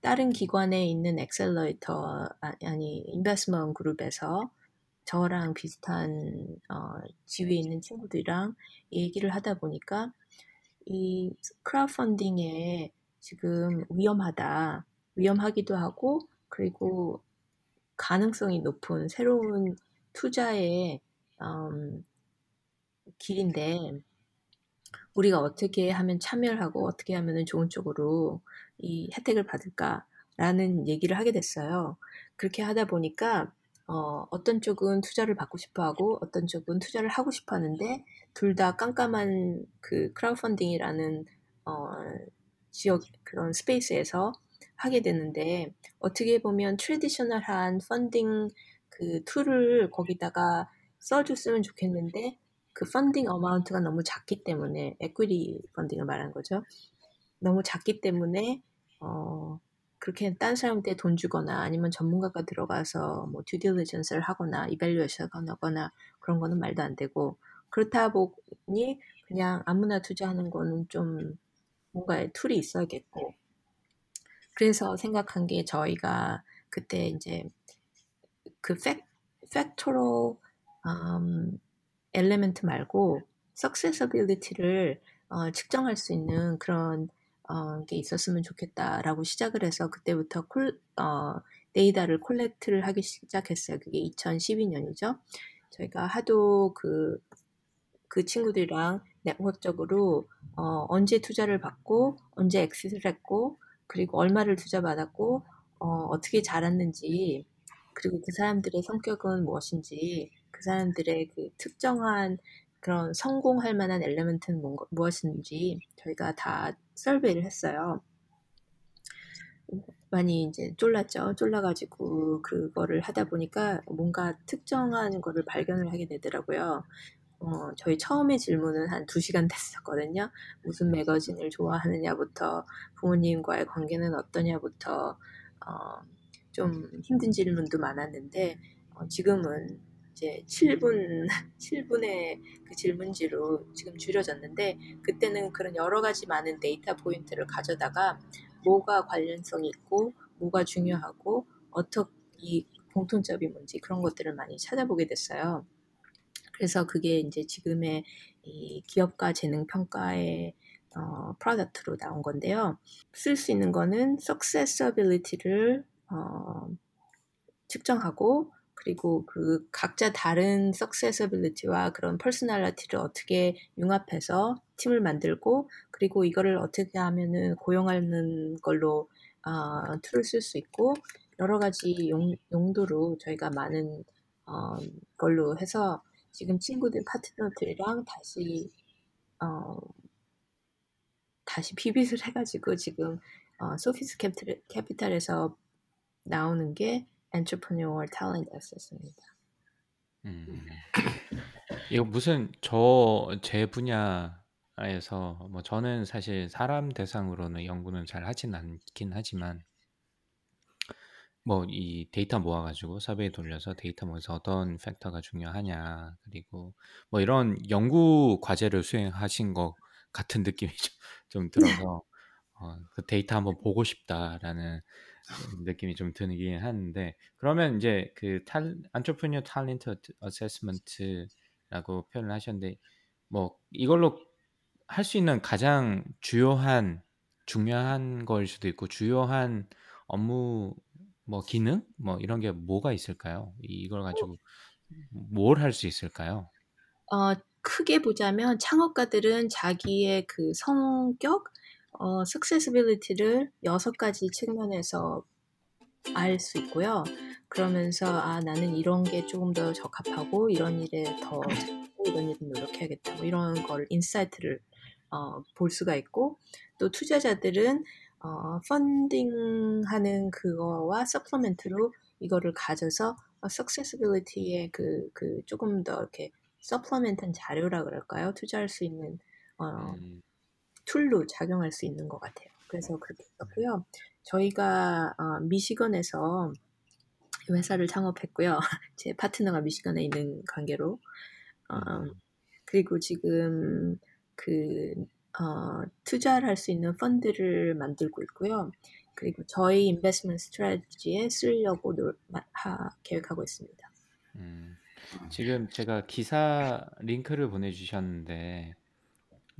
[SPEAKER 2] 다른 기관에 있는 accelerator 아- 아니 investment 그룹에서 저랑 비슷한 어, 지위에 있는 친구들이랑 얘기를 하다 보니까 이 크라우드 펀딩에 지금 위험하다, 위험하기도 하고 그리고 가능성이 높은 새로운 투자의 음, 길인데 우리가 어떻게 하면 참여를 하고 어떻게 하면 좋은 쪽으로 이 혜택을 받을까라는 얘기를 하게 됐어요. 그렇게 하다 보니까 어, 어떤 쪽은 투자를 받고 싶어 하고 어떤 쪽은 투자를 하고 싶어 하는데 둘 다 깜깜한 그 크라우드 펀딩이라는 어, 지역 그런 space에서 하게 되는데 어떻게 보면 traditional한 펀딩 그 tool을 거기다가 써줬으면 좋겠는데 그 펀딩 amount가 너무 작기 때문에 equity 펀딩을 말하는 거죠. 너무 작기 때문에 어 그렇게 딴 사람한테 돈 주거나 아니면 전문가가 들어가서 뭐 due diligence를 하거나 evaluation을 하거나 그런 거는 말도 안 되고 그렇다 보니 그냥 아무나 투자하는 거는 좀 뭔가 tool이 있어야겠고. 그래서 생각한 게 저희가 그때 이제 그 fac, factorial 음, element 말고 successability를 어, 측정할 수 있는 그런 어, 게 있었으면 좋겠다라고 시작을 해서 그때부터 coll, 어, 데이터를 collect를 하기 시작했어요. 그게 2012년이죠. 저희가 하도 그, 그 친구들이랑 네트워크적으로 어, 언제 투자를 받고 언제 exit를 했고 그리고 얼마를 투자받았고 어, 어떻게 자랐는지 그리고 그 사람들의 성격은 무엇인지 그 사람들의 그 특정한 그런 성공할 만한 element는 뭔가, 무엇인지 저희가 다 survey를 했어요. 많이 이제 쫄랐죠. 쫄라가지고 그거를 하다 보니까 뭔가 특정한 거를 발견을 하게 되더라고요. 어, 저희 처음에 질문은 한두 시간 됐었거든요. 무슨 매거진을 좋아하느냐부터 부모님과의 관계는 어떠냐부터 어, 좀 힘든 질문도 많았는데 어, 지금은 이제 7분 7분의 <laughs> 그 질문지로 지금 줄여졌는데 그때는 그런 여러 가지 많은 데이터 포인트를 가져다가 뭐가 관련성이 있고 뭐가 중요하고 어떻게 이 공통점이 뭔지 그런 것들을 많이 찾아보게 됐어요. 그래서 그게 이제 지금의 이 기업가 재능 평가의 어, 프로덕트로 나온 건데요. 쓸 수 있는 거는 successability를 어, 측정하고 그리고 그 각자 다른 successability와 그런 personality를 어떻게 융합해서 팀을 만들고 그리고 이거를 어떻게 하면은 고용하는 걸로 어, tool을 쓸 수 있고 여러 가지 용, 용도로 저희가 많은 어, 걸로 해서 지금 친구들 파트너들이랑 다시 어, 다시 pivot을 해가지고 지금 어, 소피스 캐피탈, 캐피탈에서 나오는 게 Entrepreneur Talent Assess입니다.
[SPEAKER 1] 음. 이거 무슨 저 제 분야에서 뭐 저는 사실 사람 대상으로는 연구는 잘 하진 않긴 하지만 뭐 이 데이터 모아가지고 survey 돌려서 데이터 모아서 어떤 factor가 중요하냐 그리고 뭐 이런 연구 과제를 수행하신 것 같은 느낌이 좀, <laughs> 좀 들어서 어, 그 데이터 한번 보고 싶다라는 느낌이 좀 들긴 하는데 그러면 이제 그 탈, entrepreneur talent assessment라고 표현을 하셨는데 뭐 이걸로 할 수 있는 가장 주요한 중요한 걸 수도 있고 주요한 업무 뭐 기능 뭐 이런 게 뭐가 있을까요? 이걸 가지고 뭘 할 수 있을까요?
[SPEAKER 2] 어, 크게 보자면 창업가들은 자기의 그 성격, 어, successibility를 여섯 가지 측면에서 알 수 있고요. 그러면서 아 나는 이런 게 조금 더 적합하고 이런 일에 더 이런 일은 노력해야겠다. 뭐 이런 걸 insight를 어, 볼 수가 있고 또 투자자들은 어, funding하는 그거와 supplement로 이거를 가져서 어, successibility의 그, 그 조금 더 이렇게 supplement한 자료라 그럴까요? 투자할 수 있는 어,
[SPEAKER 1] 음,
[SPEAKER 2] tool로 작용할 수 있는 것 같아요. 그래서 그렇게 했고요. 저희가 어, 미시건에서 회사를 창업했고요. <laughs> 제 파트너가 미시건에 있는 관계로. 어,
[SPEAKER 1] 음,
[SPEAKER 2] 그리고 지금 그 어, 투자를 할 수 있는 펀드를 만들고 있고요. 그리고 저희 investment strategy에 쓰려고 노, 하, 계획하고 있습니다.
[SPEAKER 1] 음. 지금 제가 기사 링크를 보내주셨는데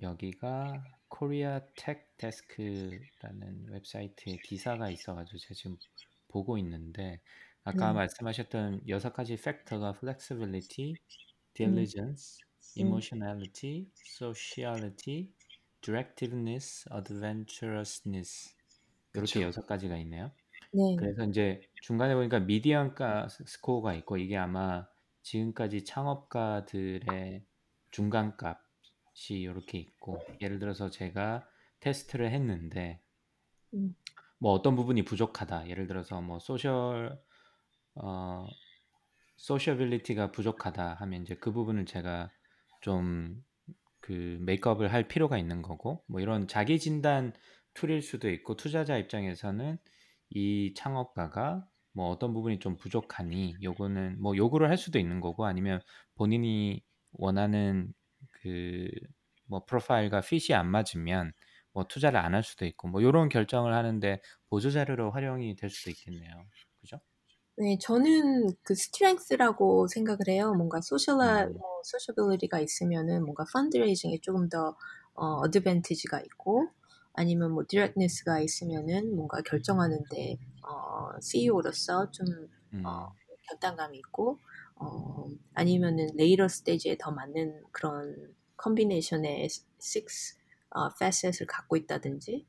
[SPEAKER 1] 여기가 KoreaTechDesk라는 웹사이트에 기사가 있어가지고 제가 지금 보고 있는데 아까
[SPEAKER 2] 네.
[SPEAKER 1] 말씀하셨던 여섯 가지 팩터가 flexibility,
[SPEAKER 2] 음,
[SPEAKER 1] diligence,
[SPEAKER 2] 음,
[SPEAKER 1] emotionality, sociality, directiveness, adventurousness 이렇게. 여섯 가지가 있네요.
[SPEAKER 2] 네.
[SPEAKER 1] 그래서 이제 중간에 보니까 미디언가 스코어가 있고 이게 아마 지금까지 창업가들의 중간값 이 이렇게 있고 예를 들어서 제가 테스트를 했는데
[SPEAKER 2] 음,
[SPEAKER 1] 뭐 어떤 부분이 부족하다. 예를 들어서 뭐 social 어 sociability가 부족하다 하면 이제 그 부분을 제가 좀 그 make up을 할 필요가 있는 거고 뭐 이런 자기 진단 tool일 수도 있고 투자자 입장에서는 이 창업가가 뭐 어떤 부분이 좀 부족하니 요거는 뭐 요구를 할 수도 있는 거고 아니면 본인이 원하는 그 뭐 profile과 fit이 안 맞으면 뭐 투자를 안 할 수도 있고 뭐 요런 결정을 하는데 보조 자료로 활용이 될 수도 있겠네요. 그죠?
[SPEAKER 2] 네, 저는 그 strength라고 생각을 해요. 뭔가 social라,
[SPEAKER 1] 음,
[SPEAKER 2] 뭐, sociability가 있으면은 뭔가 fundraising에 조금 더 어, advantage가 있고 아니면 뭐 directness가 있으면은 뭔가 결정하는데 어, CEO로서 좀 어,
[SPEAKER 1] 음,
[SPEAKER 2] 결단감이 있고 어, 아니면은 later stage에 더 맞는 그런 combination의 six 어, facet을 갖고 있다든지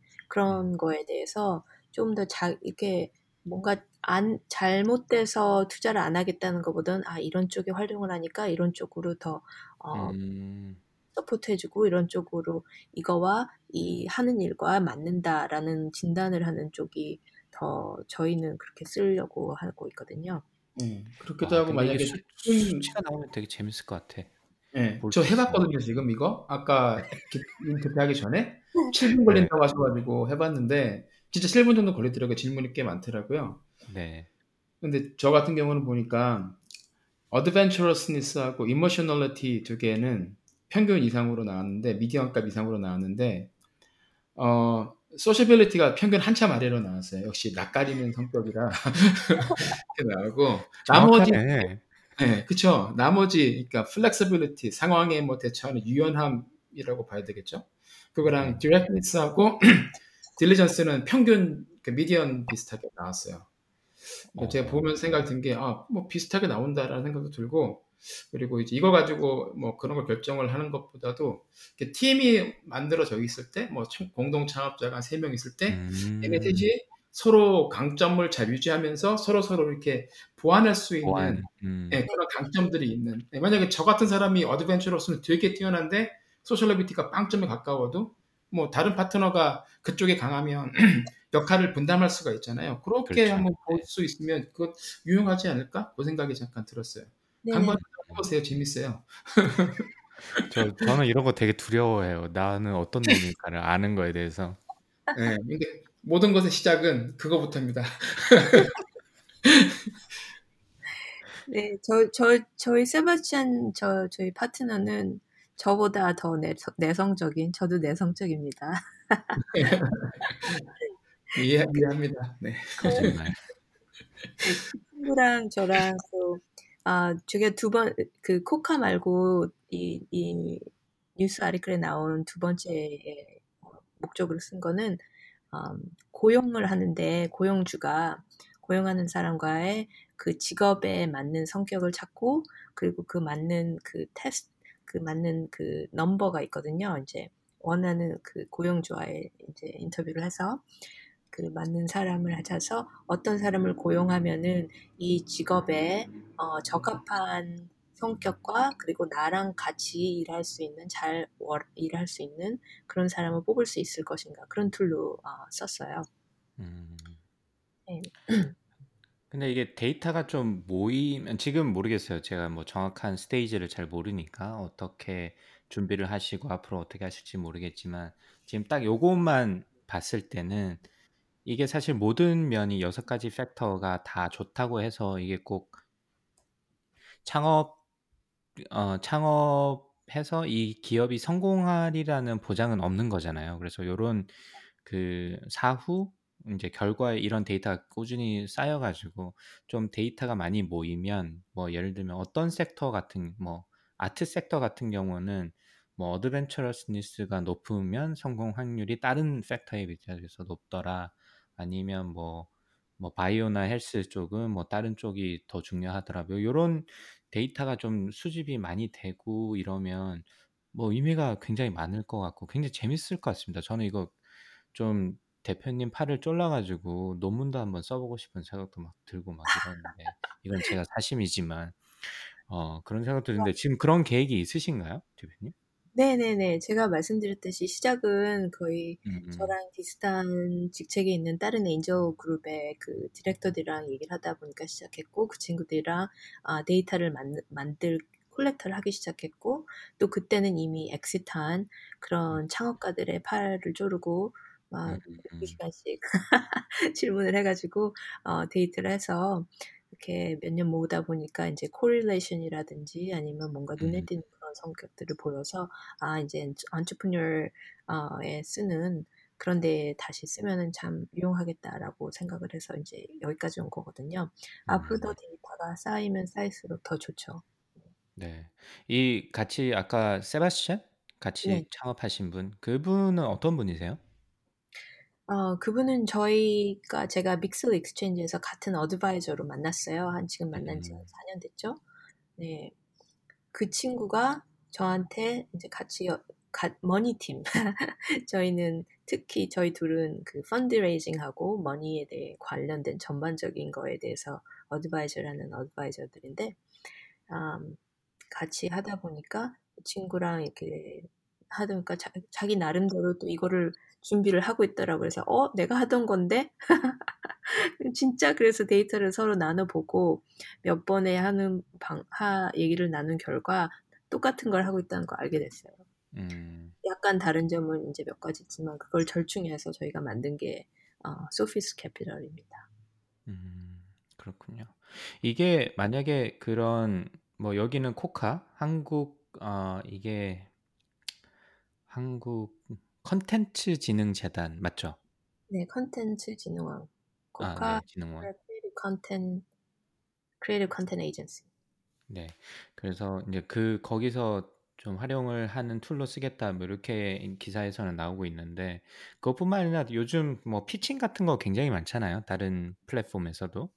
[SPEAKER 1] 음,
[SPEAKER 2] 그런 거에 대해서 좀 더 자, 이렇게 뭔가 안 잘못돼서 투자를 안 하겠다는 것보다는 아 이런 쪽에 활용을 하니까 이런 쪽으로 더 어,
[SPEAKER 1] 음,
[SPEAKER 2] support해주고 이런 쪽으로 이거와 이 하는 일과 맞는다라는 진단을 하는 쪽이 더 저희는 그렇게 쓰려고 하고 있거든요.
[SPEAKER 3] 네. 그렇기도
[SPEAKER 1] 와,
[SPEAKER 3] 하고 만약에
[SPEAKER 1] 수,
[SPEAKER 3] 수-
[SPEAKER 1] 수치가 나오면 되게 재밌을 것 같아.
[SPEAKER 3] 네,
[SPEAKER 1] 볼
[SPEAKER 3] 저. 해봤거든요 지금 이거 아까 인터뷰하기 전에 7분 걸린다고 하셔가지고 해봤는데 진짜 7분 정도 걸리더라고요 질문이 꽤 많더라고요
[SPEAKER 1] 네.
[SPEAKER 3] 근데 저 같은 경우는 보니까 adventurousness하고 emotionality 두 개는 평균 이상으로 나왔는데 median값 이상으로 나왔는데 어 sociability가 평균 한참 아래로 나왔어요 역시 낯가리는 성격이라 <laughs> 나오고 나머지.
[SPEAKER 1] 네,
[SPEAKER 3] 그쵸. 나머지, 그러니까 flexibility, 상황에 뭐 대처하는 유연함이라고 봐야 되겠죠. 그거랑
[SPEAKER 1] 네.
[SPEAKER 3] directness하고 <clears throat> diligence는 평균, 그 median 비슷하게 나왔어요. 그러니까 제가
[SPEAKER 1] 어.
[SPEAKER 3] 보면 생각이 든 게, 아, 뭐 비슷하게 나온다라는 생각도 들고, 그리고 이제 이거 가지고 뭐 그런 걸 결정을 하는 것보다도 팀이 만들어져 있을 때, 뭐 총- 공동 창업자가 한세명 있을 때,
[SPEAKER 1] 음,
[SPEAKER 3] 얘네 셋이 서로 강점을 잘 유지하면서 서로 서로 이렇게 보완할 수 있는
[SPEAKER 1] 보완. 음,
[SPEAKER 3] 네, 그런 강점들이 있는. 네, 만약에 저 같은 사람이 adventurousness는 되게 뛰어난데 sociability가 빵점에 가까워도 뭐 다른 파트너가 그쪽에 강하면 <clears throat> 역할을 분담할 수가 있잖아요. 그렇게
[SPEAKER 1] 그렇죠.
[SPEAKER 3] 한번 볼 수 있으면 그것 유용하지 않을까? 그 생각이 잠깐 들었어요.
[SPEAKER 2] 네네.
[SPEAKER 3] 한번 해보세요. 재밌어요. <laughs>
[SPEAKER 1] 저 저는 이런 거 되게 두려워해요. 나는 어떤 놈일까를 아는 거에 대해서.
[SPEAKER 3] 네, 근데 모든 것의 시작은 그거부터입니다. <laughs>
[SPEAKER 2] 네, 저, 저, 저희 세바스찬, 저, 저희 파트너는 저보다 더 내, 내성적인, 저도 내성적입니다. <laughs>
[SPEAKER 3] 이해, 이해합니다. 네.
[SPEAKER 1] 거짓말.
[SPEAKER 2] 친구랑 저랑 또, 아, 저게 두 번, 그 코카 말고 이, 이 뉴스 아리클에 나온 두 번째 목적으로 쓴 거는, 음, 고용을 하는데 고용주가 고용하는 사람과의 그 직업에 맞는 성격을 찾고 그리고 그 맞는 그 테스트 그 맞는 그 넘버가 있거든요. 이제 원하는 그 고용주와의 이제 인터뷰를 해서 그 맞는 사람을 찾아서 어떤 사람을 고용하면은 이 직업에 어, 적합한 성격과 그리고 나랑 같이 일할 수 있는 잘 월- 일할 수 있는 그런 사람을 뽑을 수 있을 것인가 그런 tool로 어, 썼어요.
[SPEAKER 1] 음.
[SPEAKER 2] 네. <clears throat>
[SPEAKER 1] 근데 이게 데이터가 좀 모이면 지금 모르겠어요. 제가 뭐 정확한 stage를 잘 모르니까 어떻게 준비를 하시고 앞으로 어떻게 하실지 모르겠지만 지금 딱 요것만 봤을 때는 이게 사실 모든 면이 여섯 가지 팩터가 다 좋다고 해서 이게 꼭 창업 어, 창업해서 이 기업이 성공하리라는 보장은 없는 거잖아요. 그래서 요런 그 사후 이제 결과에 이런 데이터가 꾸준히 쌓여 가지고 좀 데이터가 많이 모이면 뭐 예를 들면 어떤 섹터 같은 뭐 art sector 같은 경우는 뭐 adventurousness가 높으면 성공 확률이 다른 factor에 비해서 높더라 아니면 뭐 뭐 바이오나 헬스 쪽은 뭐 다른 쪽이 더 중요하더라고요. 요런 데이터가 좀 수집이 많이 되고 이러면 뭐 의미가 굉장히 많을 것 같고 굉장히 재밌을 것 같습니다. 저는 이거 좀 대표님 팔을 쫄라 가지고 논문도 한번 써보고 싶은 생각도 막 들고 막 이러는데 이건 제가 사심이지만 어 그런 생각도 드는데 지금 그런 계획이 있으신가요, 대표님?
[SPEAKER 2] 네네네. 제가 말씀드렸듯이 시작은 거의
[SPEAKER 1] 음, 음.
[SPEAKER 2] 저랑 비슷한 직책에 있는 다른 angel 그룹의 그 디렉터들이랑 얘기를 하다 보니까 시작했고 그 친구들이랑 아, 데이터를 만, 만들 collect를 하기 시작했고 또 그때는 이미 exit한 그런 창업가들의 팔을 조르고 막
[SPEAKER 1] 음, 음, 음.
[SPEAKER 2] 2시간씩 질문을 해 가지고 어, 데이터를 해서 이렇게 몇 년 모으다 보니까 이제 correlation이라든지 아니면 뭔가 눈에
[SPEAKER 1] 음.
[SPEAKER 2] 띄는 그런 성격들을 보여서 아 이제 안트프뉴어에 쓰는 그런 데에 다시 쓰면은 참 유용하겠다라고 생각을 해서 이제 여기까지 온 거거든요. 앞으로 더
[SPEAKER 1] 음.
[SPEAKER 2] 데이터가 쌓이면 쌓일수록 더 좋죠.
[SPEAKER 1] 네. 이 같이 아까 세바스찬 같이
[SPEAKER 2] 네.
[SPEAKER 1] 창업하신 분 그분은 어떤 분이세요?
[SPEAKER 2] 어, 그분은 저희가 제가 믹스 익스체인지에서 같은 advisor로 만났어요. 한 지금 만난 지
[SPEAKER 1] 음.
[SPEAKER 2] 4년 됐죠. 네. 그 친구가 저한테 이제 같이 money팀. <laughs> 저희는 특히 저희 둘은 그 fundraising하고 money에 대해 관련된 전반적인 거에 대해서 advisor라는 advisor들인데 음, 같이 하다 보니까 그 친구랑 이렇게 하니까 자, 자기 나름대로 또 이거를 준비를 하고 있더라고요. 그래서 어 내가 하던 건데 <laughs> 진짜 그래서 데이터를 서로 나눠보고 몇 번에 하는 방, 하 얘기를 나눈 결과 똑같은 걸 하고 있다는 걸 알게 됐어요.
[SPEAKER 1] 음,
[SPEAKER 2] 약간 다른 점은 이제 몇 가지 있지만 그걸 절충해서 저희가 만든 게 어, 소피스 캐피털입니다.
[SPEAKER 1] 음, 그렇군요. 이게 만약에 그런 뭐 여기는 KOCCA 한국 어 이게 한국 컨텐츠 진흥 재단 맞죠?
[SPEAKER 2] 네, 컨텐츠 진흥원
[SPEAKER 1] 아,
[SPEAKER 2] KOCCA
[SPEAKER 1] 네, 진흥원.
[SPEAKER 2] Creative Content Creative Content Agency.
[SPEAKER 1] 네. 그래서 이제 그 거기서 좀 활용을 하는 tool로 쓰겠다 뭐 이렇게 기사에서는 나오고 있는데 그것뿐만 아니라 요즘 뭐 피칭 같은 거 굉장히 많잖아요. 다른 플랫폼에서도.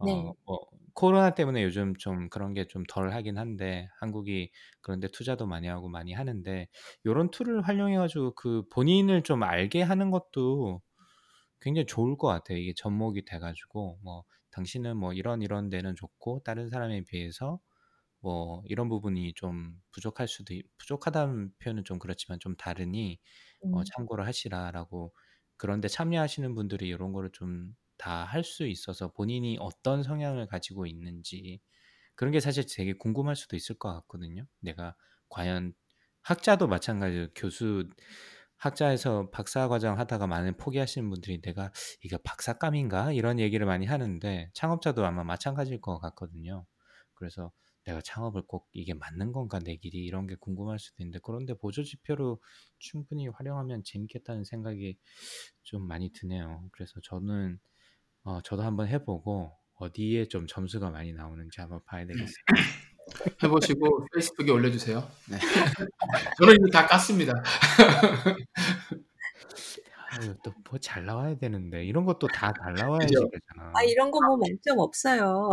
[SPEAKER 2] 네.
[SPEAKER 1] 어, 뭐 코로나 때문에 요즘 좀 그런 게 좀 덜 하긴 한데 한국이 그런 데 투자도 많이 하고 많이 하는데 요런 tool을 활용해 가지고 그 본인을 좀 알게 하는 것도 굉장히 좋을 것 같아요. 이게 접목이 돼 가지고 뭐 당신은 뭐 이런 이런 데는 좋고 다른 사람에 비해서 뭐 이런 부분이 좀 부족할 수도 있- 부족하다는 표현은 좀 그렇지만 좀 다르니 어,
[SPEAKER 2] 음,
[SPEAKER 1] 참고를 하시라라고 그런 데 참여하시는 분들이 이런 거를 좀 다 할 수 있어서 본인이 어떤 성향을 가지고 있는지 그런 게 사실 되게 궁금할 수도 있을 것 같거든요. 내가 과연 학자도 마찬가지로 교수 학자에서 박사 과정 하다가 많은 포기하시는 분들이 내가 이게 박사감인가 이런 얘기를 많이 하는데 창업자도 아마 마찬가지일 것 같거든요. 그래서 내가 창업을 꼭 이게 맞는 건가 내 길이 이런 게 궁금할 수도 있는데 그런데 보조 지표로 충분히 활용하면 재밌겠다는 생각이 좀 많이 드네요. 그래서 저는 어, 저도 한번 해보고 어디에 좀 점수가 많이 나오는지 한번 봐야 되겠어요. <laughs>
[SPEAKER 3] 해보시고 페이스북에 올려주세요. 네. <laughs> 저는 이미 다 깠습니다. <laughs>
[SPEAKER 1] 아유, 또뭐 잘 나와야 되는데 이런 것도 다 잘 나와야지
[SPEAKER 3] 그죠?
[SPEAKER 1] 되잖아.
[SPEAKER 2] 아 이런 거 뭐 만점 없어요.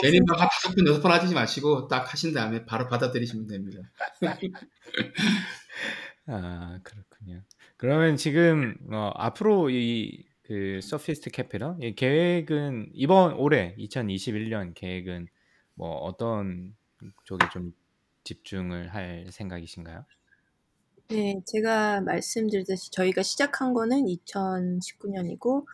[SPEAKER 3] 괜히. 막 다섯 번 여섯 번 하지 마시고 딱 하신 다음에 바로 받아들이시면 됩니다.
[SPEAKER 1] 아, 그렇군요. 그러면 지금 어, 앞으로 이 그 서피스트 캐피럴 이 계획은 이번 올해 2021년 계획은 뭐 어떤 쪽에 좀 집중을 할 생각이신가요?
[SPEAKER 2] 네, 제가 말씀드렸듯이 저희가 시작한 거는 2019년이고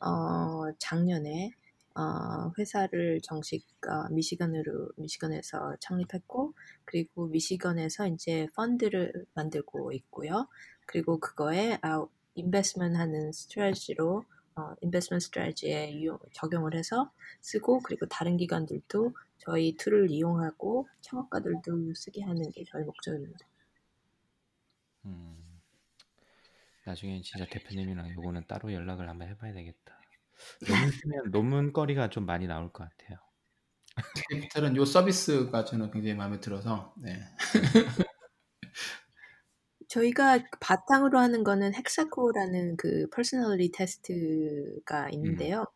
[SPEAKER 2] 어, 작년에 어, 회사를 정식 어, 미시건으로 미시건에서 창립했고 그리고 미시건에서 이제 펀드를 만들고 있고요. 그리고 그거에 아, investment 하는 strategy로 어, investment strategy에 유용, 적용을 해서 쓰고 그리고 다른 기관들도 저희 tool을 이용하고 창업가들도 쓰게 하는 게 저희 목적입니다.
[SPEAKER 1] 음, 나중에 진짜 대표님이랑 요거는 따로 연락을 한번 해봐야 되겠다. 논문 쓰면 논문거리가 좀 많이 나올 것 같아요.
[SPEAKER 3] 캐피탈은 요 서비스가 저는 굉장히 마음에 들어서 네. <laughs>
[SPEAKER 2] 저희가 바탕으로 하는 거는 HEXACO라는 그 personality test가 있는데요.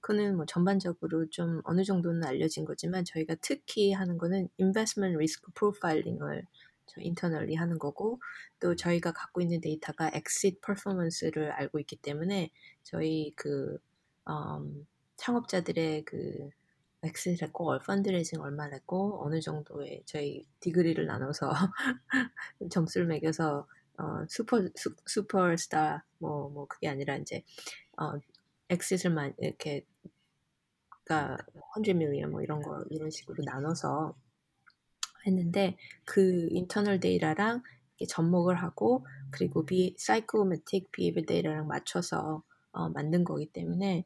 [SPEAKER 2] 그거는 뭐 전반적으로 좀 어느 정도는 알려진 거지만 저희가 특히 하는 거는 investment risk profiling을 저 internally 하는 거고 또 저희가 갖고 있는 데이터가 exit performance를 알고 있기 때문에 저희 그 음, 창업자들의 그 엑스를 했고 fundraising 얼마나 했고 어느 정도의 저희 degree를 나눠서 <laughs> 점수를 매겨서 어, 슈퍼 수, 슈퍼스타 뭐뭐 그게 아니라 이제 어, 엑싯을 만 이렇게 그러니까 100 million 뭐 이런 거 이런 식으로 나눠서 했는데 그 internal 데이터랑 접목을 하고 그리고 비 psychometric behavior 데이터랑 맞춰서 어, 만든 거기 때문에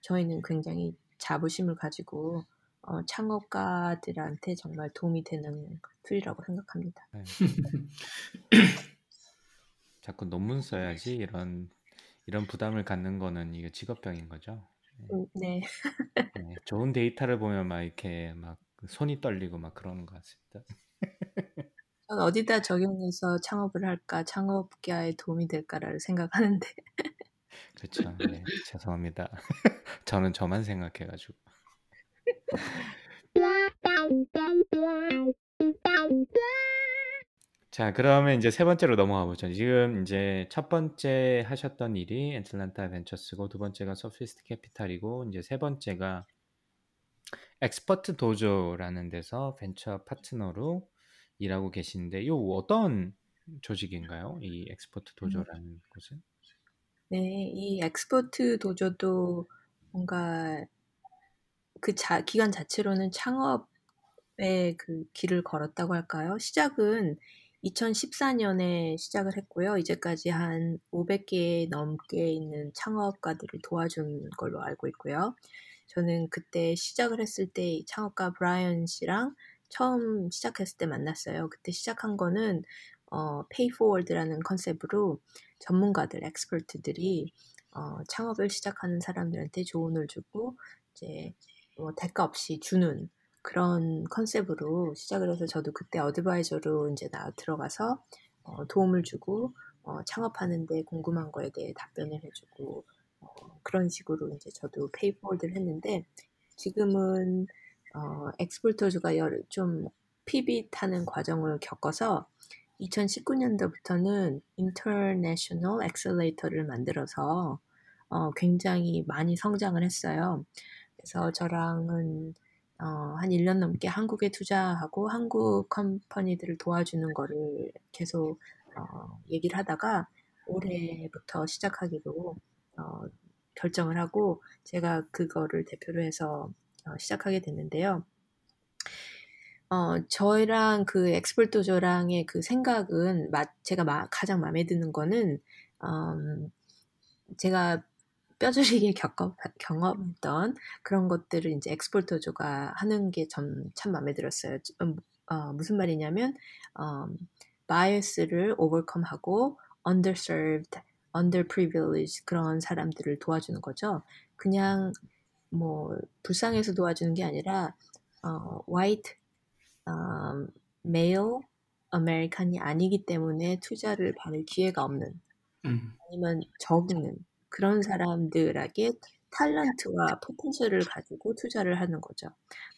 [SPEAKER 2] 저희는 굉장히 자부심을 가지고 어, 창업가들한테 정말 도움이 되는 tool이라고 생각합니다.
[SPEAKER 1] 네. 자꾸 논문 써야지 이런 이런 부담을 갖는 거는 이게 직업병인 거죠.
[SPEAKER 2] 음, 네.
[SPEAKER 1] 네, 좋은 데이터를 보면 막 이렇게 막 손이 떨리고 막 그러는 것 같습니다.
[SPEAKER 2] 전 어디다 적용해서 창업을 할까, 창업계에 도움이 될까를 생각하는데
[SPEAKER 1] 그렇죠. 네, 죄송합니다. <laughs> 저는 저만 생각해가지고. 자, 그러면 이제 세 번째로 넘어가 보죠. 지금 이제 첫 번째 하셨던 일이 애틀란타 벤처스고 두 번째가 서피스트 캐피탈이고 이제 세 번째가 Expert Dojo라는 데서 벤처 파트너로 일하고 계신데 요 어떤 조직인가요? 이 Expert
[SPEAKER 2] 음.
[SPEAKER 1] Dojo라는 곳은?
[SPEAKER 2] 네, 이 Expert Dojo도 뭔가 그 자, 기관 자체로는 창업의 그 길을 걸었다고 할까요? 시작은 2014년에 시작을 했고요. 이제까지 한 500개 넘게 있는 창업가들을 도와준 걸로 알고 있고요. 저는 그때 시작을 했을 때 창업가 브라이언 씨랑 처음 시작했을 때 만났어요. 그때 시작한 거는 어, pay forward라는 컨셉으로 전문가들, expert들이 어, 창업을 시작하는 사람들한테 조언을 주고 이제 뭐 대가 없이 주는 그런 컨셉으로 시작을 해서 저도 그때 advisor로 이제 나 들어가서 어, 도움을 주고 어, 창업하는데 궁금한 거에 대해 답변을 해주고 어, 그런 식으로 이제 저도 pay forward를 했는데 지금은 어, Expert Dojo가 좀 pivot하는 과정을 겪어서 2019년도부터는 international accelerator를 만들어서 어, 굉장히 많이 성장을 했어요. 그래서 저랑은 어, 한 1년 넘게 한국에 투자하고 한국 company들을 도와주는 거를 계속 어, 얘기를 하다가 올해부터 시작하기로 어, 결정을 하고 제가 그거를 대표로 해서 어, 시작하게 됐는데요. 어, 저희랑 그 Expert Dojo랑의 그 생각은 마, 제가 마, 가장 마음에 드는 거는 음, 제가 뼈저리게 <laughs> 겪어, 경험했던 그런 것들을 이제 Expert Dojo가 하는 게참참 마음에 들었어요. 음, 어, 무슨 말이냐면 음, bias를 overcome하고 underserved, underprivileged 그런 사람들을 도와주는 거죠. 그냥 뭐 불쌍해서 도와주는 게 아니라 어, white 음, male American이 아니기 때문에 투자를 받을 기회가 없는
[SPEAKER 3] 음.
[SPEAKER 2] 아니면 적는 그런 사람들에게 talent와 potential을 가지고 투자를 하는 거죠.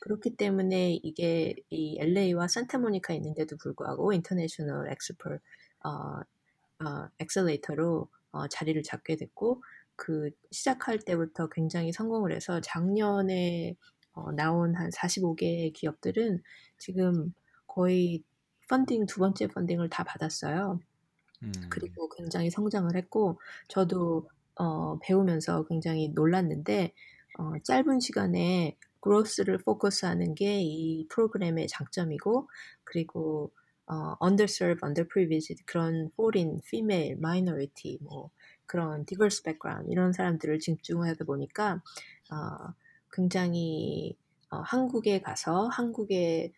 [SPEAKER 2] 그렇기 때문에 이게 이 LA와 산타모니카에 있는데도 불구하고 international exper 어, 어, accelerator로 어, 자리를 잡게 됐고 그 시작할 때부터 굉장히 성공을 해서 작년에 어, 나온 한 45개의 기업들은 지금 거의 펀딩 두 번째 funding을 다 받았어요.
[SPEAKER 1] 음.
[SPEAKER 2] 그리고 굉장히 성장을 했고 저도 어, 배우면서 굉장히 놀랐는데 어, 짧은 시간에 그로스를 포커스하는 게 이 프로그램의 장점이고 그리고 어, underserved, underprivileged 그런 foreign, female, minority 뭐 그런 diverse background 이런 사람들을 집중하다 보니까 어, 굉장히 어, 한국에 가서 한국의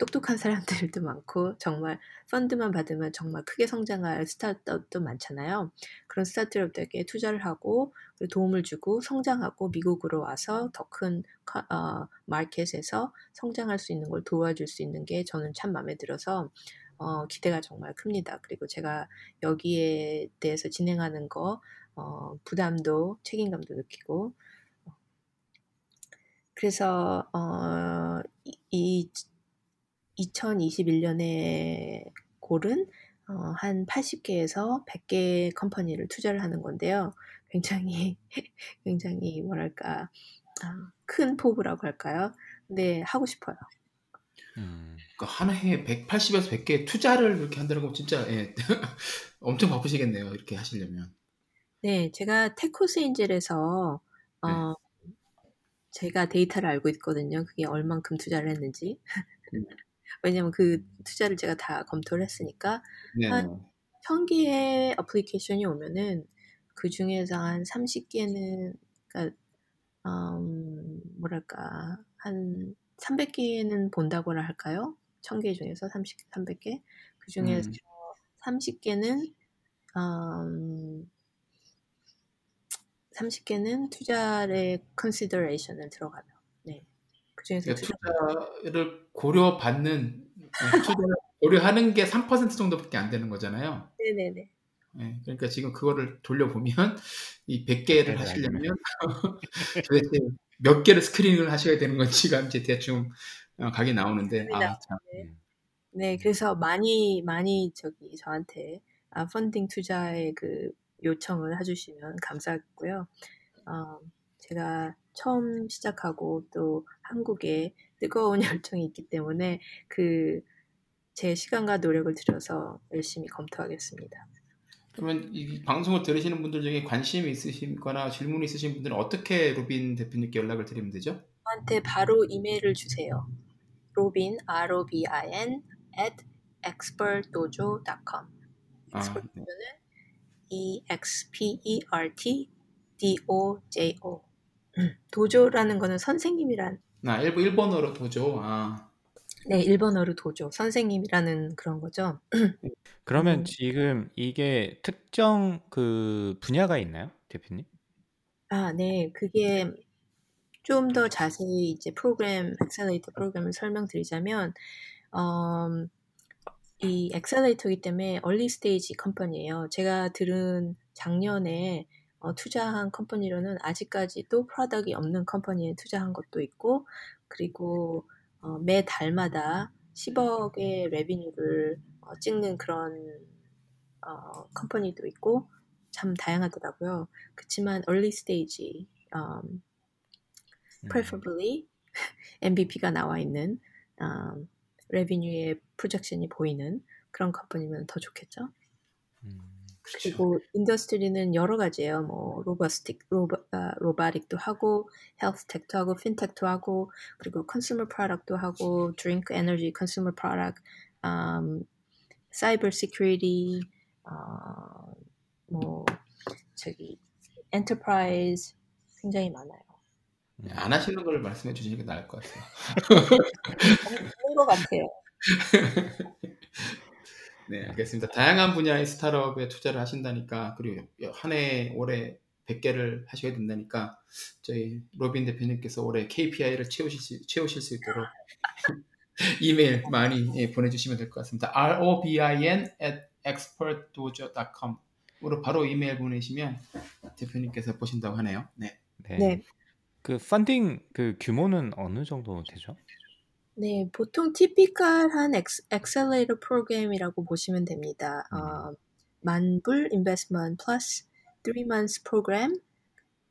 [SPEAKER 2] 똑똑한 사람들도 <laughs> 많고 정말 펀드만 받으면 정말 크게 성장할 스타트업도 많잖아요. 그런 스타트업들에게 투자를 하고 도움을 주고 성장하고 미국으로 와서 더 큰 어, 마켓에서 성장할 수 있는 걸 도와줄 수 있는 게 저는 참 마음에 들어서 어, 기대가 정말 큽니다. 그리고 제가 여기에 대해서 진행하는 거 어, 부담도 책임감도 느끼고 그래서 어, 이 2021년에 고른 어, 한 80개에서 100개 컴퍼니를 투자를 하는 건데요. 굉장히 <laughs> 굉장히 뭐랄까 아, 큰 포부라고 할까요? 근데 하고 싶어요.
[SPEAKER 1] 음.
[SPEAKER 3] 그러니까 한 해에 180에서 100개 투자를 이렇게 한다는 건 진짜 예. <laughs> 엄청 바쁘시겠네요. 이렇게 하시려면.
[SPEAKER 2] 네, 제가 테코스 인젤에서 어,
[SPEAKER 3] 네.
[SPEAKER 2] 제가 데이터를 알고 있거든요. 그게 얼만큼 투자를 했는지.
[SPEAKER 3] 음.
[SPEAKER 2] 왜냐면 그 투자를 제가 다 검토를 했으니까
[SPEAKER 3] 네.
[SPEAKER 2] 한 1000개의 application이 오면은 그 중에서 한 30개는 그러니까 음, 뭐랄까 한 300개는 본다고나 할까요? 1000개 중에서 30, 300개 그 중에서
[SPEAKER 3] 음.
[SPEAKER 2] 30개는 음, 30개는 투자의 consideration을 들어가요. 네. 그 중에서
[SPEAKER 3] 그러니까 투자를 고려받는 어, 투자를 고려하는 게 3% 정도밖에 안 되는 거잖아요.
[SPEAKER 2] 네네네.
[SPEAKER 3] 예, 그러니까 지금 그거를 돌려보면 이 100개를 하시려면 <laughs> 도대체 몇 개를 스크린을 하셔야 되는 건지가 이제 대충 어, 각이 나오는데 아, 참.
[SPEAKER 2] 네. 네, 그래서 많이 많이 저기 저한테 아, 펀딩 투자의 그 요청을 해주시면 감사하고요. 어, 제가 처음 시작하고 또 한국에 뜨거운 <laughs> 열정이 있기 때문에 그 제 시간과 노력을 들여서 열심히 검토하겠습니다.
[SPEAKER 3] 그러면 이 방송을 들으시는 분들 중에 관심이 있으시거나 질문이 있으신 분들은 어떻게 로빈 대표님께 연락을 드리면 되죠?
[SPEAKER 2] 저한테 바로 이메일을 주세요. 로빈 r o b i n at expertdojo.com.
[SPEAKER 3] 아,
[SPEAKER 2] expert는 e x p e r t d o j o. 도조라는 거는 선생님이란
[SPEAKER 3] 나 일본 일본어로 도죠. 아,
[SPEAKER 2] 네 일본어로 도조 선생님이라는 그런 거죠.
[SPEAKER 1] 그러면
[SPEAKER 2] 음.
[SPEAKER 1] 지금 이게 특정 그 분야가 있나요, 대표님?
[SPEAKER 2] 아, 네. 그게 좀 더 자세히 이제 프로그램, 엑셀레이터 프로그램을 설명드리자면, 음, 이 accelerator이기 때문에 early stage company예요. 제가 들은 작년에 어, 투자한 company로는 아직까지도 product이 없는 company에 투자한 것도 있고, 그리고 어, 매 달마다 10억의 revenue를 어, 찍는 그런 어, company도 있고, 참 다양하더라고요. 그렇지만 early stage, um,
[SPEAKER 1] 음.
[SPEAKER 2] preferably <laughs> MVP가 나와 있는 um, revenue의 projection이 보이는 그런 company면 더 좋겠죠.
[SPEAKER 1] 음.
[SPEAKER 3] 그렇죠.
[SPEAKER 2] 그리고 industry는 여러 가지예요. 뭐 robustic, 아, robotic도 하고, health tech도 하고, fintech도 하고, 그리고 consumer product도 하고, drink energy consumer product, um, cyber security, 어, 뭐 저기 enterprise 굉장히 많아요.
[SPEAKER 3] 네, 안 하시는 걸 말씀해 주시는 게 나을 것 같아요.
[SPEAKER 2] 그런 것 같아요.
[SPEAKER 3] 네, 알겠습니다. 다양한 분야의 스타트업에 투자를 하신다니까 그리고 한 해 올해 100개를 하셔야 된다니까 저희 로빈 대표님께서 올해 KPI를 채우실 수, 채우실 수 있도록 <laughs> 이메일 많이 예, 보내주시면 될 것 같습니다. robin at expertdojo.com으로 바로 이메일 보내시면 대표님께서 보신다고 하네요. 네.
[SPEAKER 1] 네.
[SPEAKER 2] 네.
[SPEAKER 1] 그 펀딩 그 규모는 어느 정도 되죠?
[SPEAKER 2] 네, 보통 typical한 ex, accelerator 프로그램이라고 보시면 됩니다.
[SPEAKER 1] 음.
[SPEAKER 2] 어, 만불 investment plus 3 months 프로그램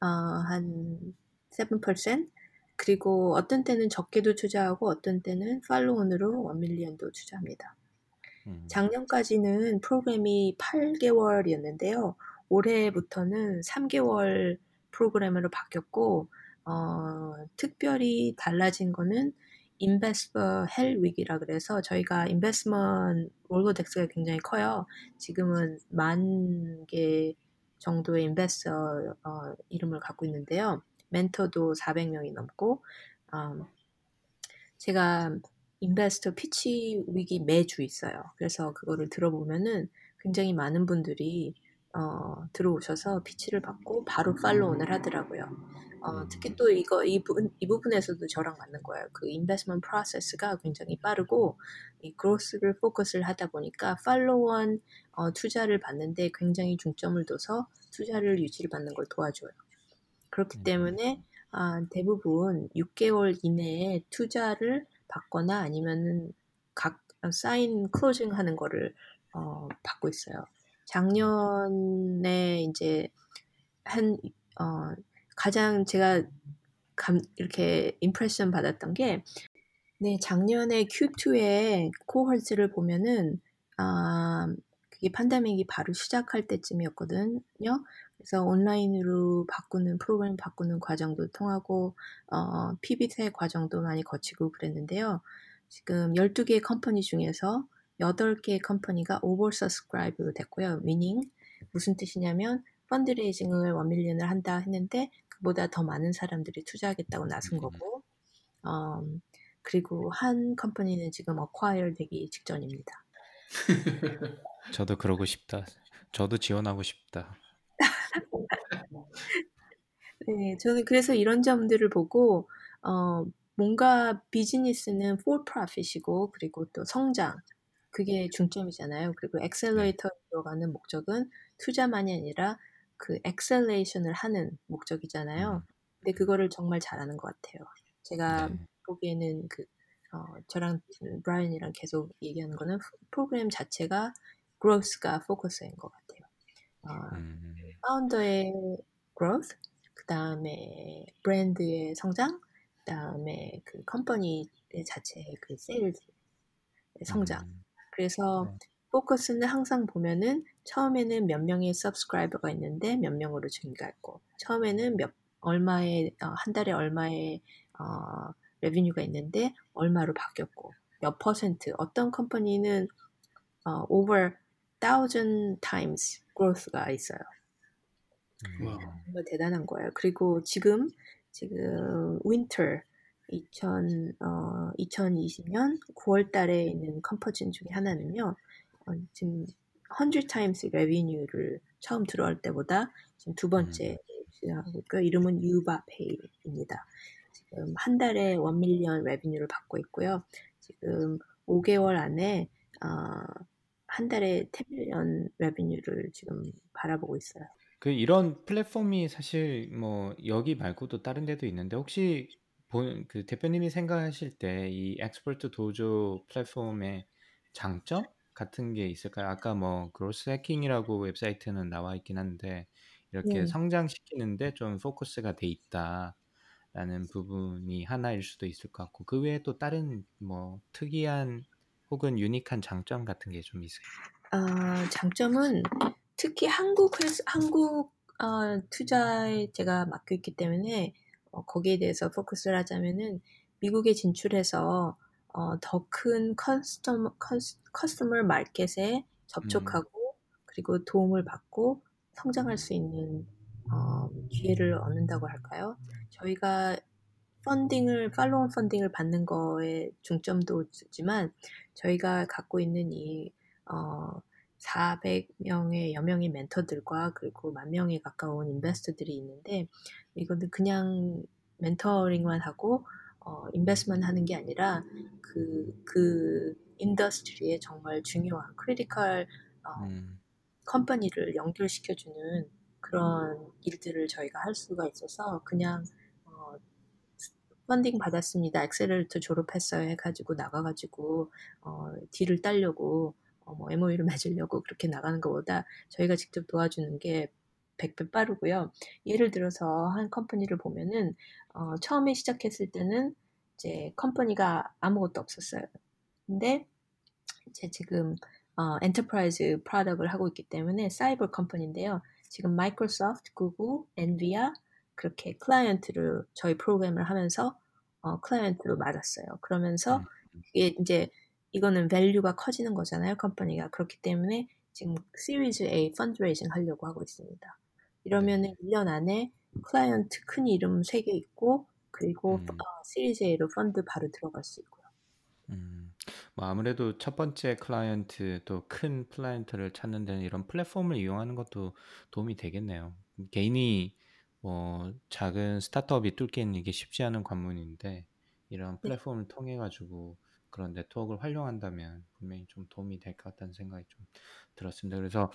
[SPEAKER 2] 어, 한 7% 그리고 어떤 때는 적게도 투자하고 어떤 때는 follow-on으로 1 million도 투자합니다.
[SPEAKER 1] 음.
[SPEAKER 2] 작년까지는 프로그램이 8개월이었는데요. 올해부터는 3개월 프로그램으로 바뀌었고 어, 특별히 달라진 거는 investor hell week이라 그래서 저희가 investment Rolodex가 굉장히 커요. 지금은 만 개 정도의 investor 어, 이름을 갖고 있는데요. 멘토도 400명이 넘고 음, 제가 investor pitch week이 매주 있어요. 그래서 그거를 들어보면은 굉장히 많은 분들이 어, 들어오셔서 pitch를 받고 바로 follow를 하더라고요. 어, 특히 또 이거 이, 부분, 이 부분에서도 저랑 맞는 거예요. 그 investment 프로세스가 굉장히 빠르고 이 growth를 포커스를 하다 보니까 follow-on 어, 투자를 받는데 굉장히 중점을 둬서 투자를 유지를 받는 걸 도와줘요. 그렇기
[SPEAKER 1] 음.
[SPEAKER 2] 때문에 아, 대부분 6개월 이내에 투자를 받거나 아니면은 각 사인 closing 하는 거를 어, 받고 있어요. 작년에 이제 한 어, 가장 제가 감, 이렇게 impression 받았던 게 네, 작년에 Q2에 cohort를 보면은 아, 그게 pandemic이 바로 시작할 때쯤이었거든요. 그래서 온라인으로 바꾸는 프로그램 바꾸는 과정도 통하고 어, pivot 과정도 많이 거치고 그랬는데요. 지금 12개 company 중에서 8개 company가 oversubscribe로 됐고요. meaning 무슨 뜻이냐면 fundraising을 1 million을 한다 했는데 그보다 더 많은 사람들이 투자하겠다고 나선 거고 음, 그리고 한 company는 지금 acquire 되기 직전입니다. <laughs>
[SPEAKER 1] 저도 그러고 싶다. 저도 지원하고 싶다. <laughs>
[SPEAKER 2] 네, 저는 그래서 이런 점들을 보고 어, 뭔가 비즈니스는 for profit이고 그리고 또 성장 그게 중점이잖아요. 그리고 accelerator로 들어가는 목적은 투자만이 아니라 그 acceleration을 하는 목적이잖아요. 근데 그거를 정말 잘하는 것 같아요. 제가
[SPEAKER 1] 네.
[SPEAKER 2] 보기에는 그 어, 저랑 브라이언이랑 계속 얘기하는 거는 프로그램 자체가 growth가 포커스인 것 같아요. 어,
[SPEAKER 1] 음.
[SPEAKER 2] founder의 growth, 그 다음에 브랜드의 성장, 그 다음에 그 company 자체의 그 세일즈 성장.
[SPEAKER 1] 음.
[SPEAKER 2] 그래서
[SPEAKER 1] 네.
[SPEAKER 2] 포커스는 항상 보면은 처음에는 몇 명의 subscriber가 있는데 몇 명으로 증가했고 처음에는 몇 얼마의 어, 한 달에 얼마의 어, 레비뉴가 있는데 얼마로 바뀌었고 몇 퍼센트 어떤 컴퍼니는 어, over thousand times growth가 있어요.
[SPEAKER 1] 음.
[SPEAKER 3] 와.
[SPEAKER 2] 정말 대단한 거예요. 그리고 지금 지금 winter 2000 어, 2020년 9월 달에 있는 컴퍼진 중에 하나는요. 어, 지금 100 times revenue를 처음 들어올 때보다 지금 두 번째 시작하고 있고요. 이름은 유바페이입니다. 지금 한 달에 1 million revenue를 받고 있고요. 지금 5개월 안에 어, 한 달에 10 million revenue를 지금 바라보고 있어요.
[SPEAKER 1] 그 이런 플랫폼이 사실 뭐 여기 말고도 다른 데도 있는데 혹시 본, 그 대표님이 생각하실 때 이 Expert Dojo 플랫폼의 장점 같은 게 있을까요? 아까 뭐 그로스 해킹이라고 웹사이트는 나와 있긴 한데 이렇게
[SPEAKER 2] 네.
[SPEAKER 1] 성장시키는데 좀 포커스가 돼 있다라는 부분이 하나일 수도 있을 것 같고 그 외에 또 다른 뭐 특이한 혹은 유니크한 장점 같은 게 좀 있을까요?
[SPEAKER 2] 아, 장점은 특히 한국 회사, 한국 어, 투자에 제가 맡고 있기 때문에 어, 거기에 대해서 포커스를 하자면은 미국에 진출해서 어, 더 큰 customer cus, customer market에 접촉하고 그리고 도움을 받고 성장할 수 있는 어, 기회를 얻는다고 할까요? 저희가 펀딩을 follow funding을 받는 거에 중점도 있지만 저희가 갖고 있는 이 어, 400명의 여명의 멘토들과 그리고 만 명에 가까운 investor들이 있는데 이거는 그냥 멘토링만 하고 어, invest만 하는 게 아니라 그, 그 industry에 정말 중요한 critical 어,
[SPEAKER 1] 음,
[SPEAKER 2] company를 연결시켜주는 그런 일들을 저희가 할 수가 있어서 그냥 어, 펀딩 받았습니다. accelerator 졸업했어요 해가지고 나가가지고 어, deal을 따려고 어, 뭐 MOU를 <laughs> 맺으려고 그렇게 나가는 것보다 저희가 직접 도와주는 게 100배 빠르고요. 예를 들어서 한 company를 보면은 어, 처음에 시작했을 때는 이제 company가 아무것도 없었어요. 근데 이제 지금 어, enterprise product을 하고 있기 때문에 cyber company인데요. 지금 마이크로소프트, 구글, 엔비디아 그렇게 클라이언트를 저희 프로그램을 하면서 어, 클라이언트로 맞았어요. 그러면서
[SPEAKER 1] 음.
[SPEAKER 2] 이게 이제 이거는 value가 커지는 거잖아요. company가 그렇기 때문에 지금 시리즈 A fundraising 하려고 하고 있습니다. 이러면은 1년 안에 클라이언트 큰 이름 3개 있고 그리고
[SPEAKER 1] 음.
[SPEAKER 2] 어, 시리즈 A로 펀드 바로 들어갈 수 있고요.
[SPEAKER 1] 음, 뭐 아무래도 첫 번째 클라이언트 또 큰 클라이언트를 찾는 데는 이런 플랫폼을 이용하는 것도 도움이 되겠네요. 개인이 뭐 작은 스타트업이 뚫기는 이게 쉽지 않은 관문인데 이런
[SPEAKER 2] 네.
[SPEAKER 1] 플랫폼을 통해 가지고 그런 네트워크를 활용한다면 분명히 좀 도움이 될 것 같다는 생각이 좀 들었습니다. 그래서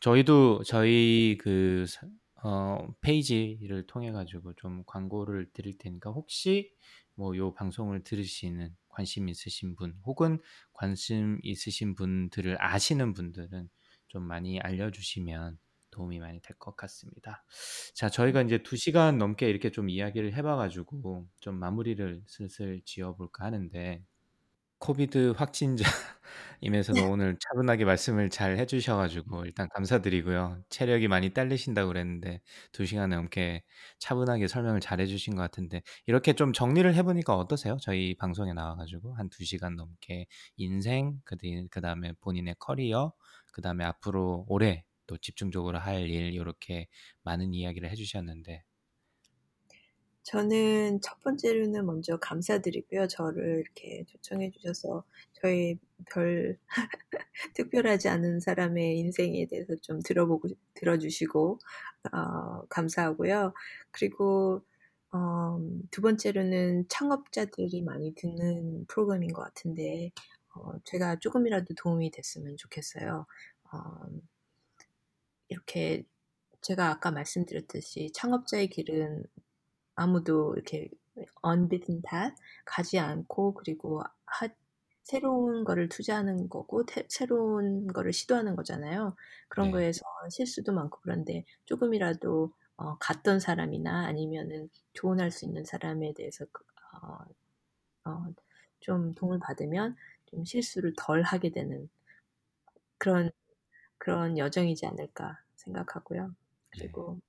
[SPEAKER 1] 저희도 저희 그 사- 어, 페이지를 통해 가지고 좀 광고를 드릴 테니까 혹시 뭐 요 방송을 들으시는 관심 있으신 분 혹은 관심 있으신 분들을 아시는 분들은 좀 많이 알려주시면 도움이 많이 될 것 같습니다. 자, 저희가 이제 두 시간 넘게 이렇게 좀 이야기를 해봐가지고 좀 마무리를 슬슬 지어볼까 하는데 COVID 확진자임에서도 오늘 차분하게 말씀을 잘 해 주셔 가지고 일단 감사드리고요. 체력이 많이 딸리신다고 그랬는데 두 시간 넘게 차분하게 설명을 잘 해 주신 것 같은데 이렇게 좀 정리를 해 보니까 어떠세요? 저희 방송에 나와 가지고 한두 시간 넘게 인생 그 다음에 본인의 커리어 그 다음에 앞으로 올해 또 집중적으로 할일 이렇게 많은 이야기를 해 주셨는데
[SPEAKER 2] 저는 첫 번째로는 먼저 감사드리고요. 저를 이렇게 초청해 주셔서 저희 별 <laughs> 특별하지 않은 사람의 인생에 대해서 좀 들어보고 들어주시고 어, 감사하고요. 그리고 어, 두 번째로는 창업자들이 많이 듣는 프로그램인 것 같은데 어, 제가 조금이라도 도움이 됐으면 좋겠어요. 어, 이렇게 제가 아까 말씀드렸듯이 창업자의 길은 아무도 이렇게 unbeaten path 가지 않고 그리고 하, 새로운 거를 투자하는 거고 태, 새로운 거를 시도하는 거잖아요. 그런
[SPEAKER 1] 네.
[SPEAKER 2] 거에서 실수도 많고 그런데 조금이라도 어, 갔던 사람이나 아니면은 조언할 수 있는 사람에 대해서 그, 어, 어, 좀 도움을 받으면 좀 실수를 덜 하게 되는 그런 그런 여정이지 않을까 생각하고요.
[SPEAKER 1] 네.
[SPEAKER 2] 그리고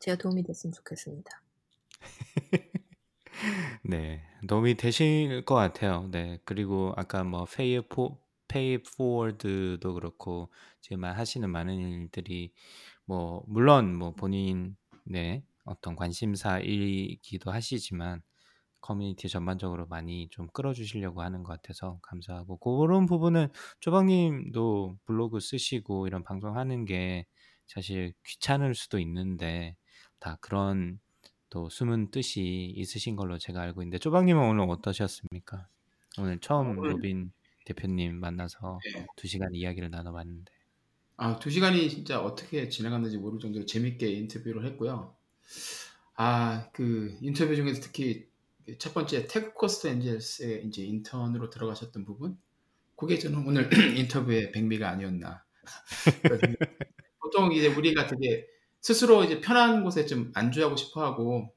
[SPEAKER 2] 제가 도움이 됐으면 좋겠습니다. <laughs>
[SPEAKER 1] 네. 도움이 되실 것 같아요. 네. 그리고 아까 뭐 페이 포 페이 포워드도 그렇고 지금 하시는 많은 일들이 뭐 물론 뭐 본인의 어떤 관심사이기도 하시지만 커뮤니티 전반적으로 많이 좀 끌어주시려고 하는 것 같아서 감사하고 그런 부분은 쪼박님도 블로그 쓰시고 이런 방송하는 게 사실 귀찮을 수도 있는데 다 그런 또 숨은 뜻이 있으신 걸로 제가 알고 있는데 쪼박님은 오늘 어떠셨습니까? 오늘 처음
[SPEAKER 3] 오늘
[SPEAKER 1] 로빈 대표님 만나서
[SPEAKER 3] 네.
[SPEAKER 1] 두 시간 이야기를 나눠봤는데
[SPEAKER 3] 아, 두 시간이 진짜 어떻게 지나갔는지 모를 정도로 재밌게 인터뷰를 했고요. 아, 그 인터뷰 중에서 특히 그 첫 번째 Tech Coast Angels의 이제 인턴으로 들어가셨던 부분, 그게 저는 오늘 <clears throat> 인터뷰의 백미가 아니었나. <laughs> 보통 이제 우리가 되게 스스로 이제 편한 곳에 좀 안주하고 싶어 하고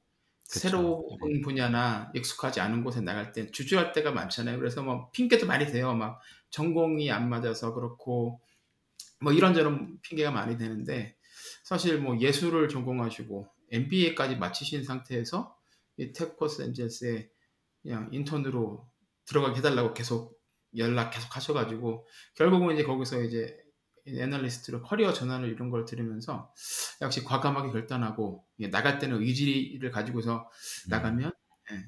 [SPEAKER 1] 그쵸.
[SPEAKER 3] 새로운
[SPEAKER 1] 네.
[SPEAKER 3] 분야나 익숙하지 않은 곳에 나갈 때 주저할 때가 많잖아요. 그래서 뭐 핑계도 많이 돼요. 막 전공이 안 맞아서 그렇고 뭐 이런저런 핑계가 많이 되는데 사실 뭐 예술을 전공하시고 MBA까지 마치신 상태에서 이 테크코스 엔젤스에 그냥 인턴으로 들어가게 해달라고 계속 연락 계속 하셔가지고 결국은 이제 거기서 이제 애널리스트로 커리어 전환을 이런 걸 들으면서 역시 과감하게 결단하고 예, 나갈 때는 의지를 가지고서
[SPEAKER 1] 음.
[SPEAKER 3] 나가면 예,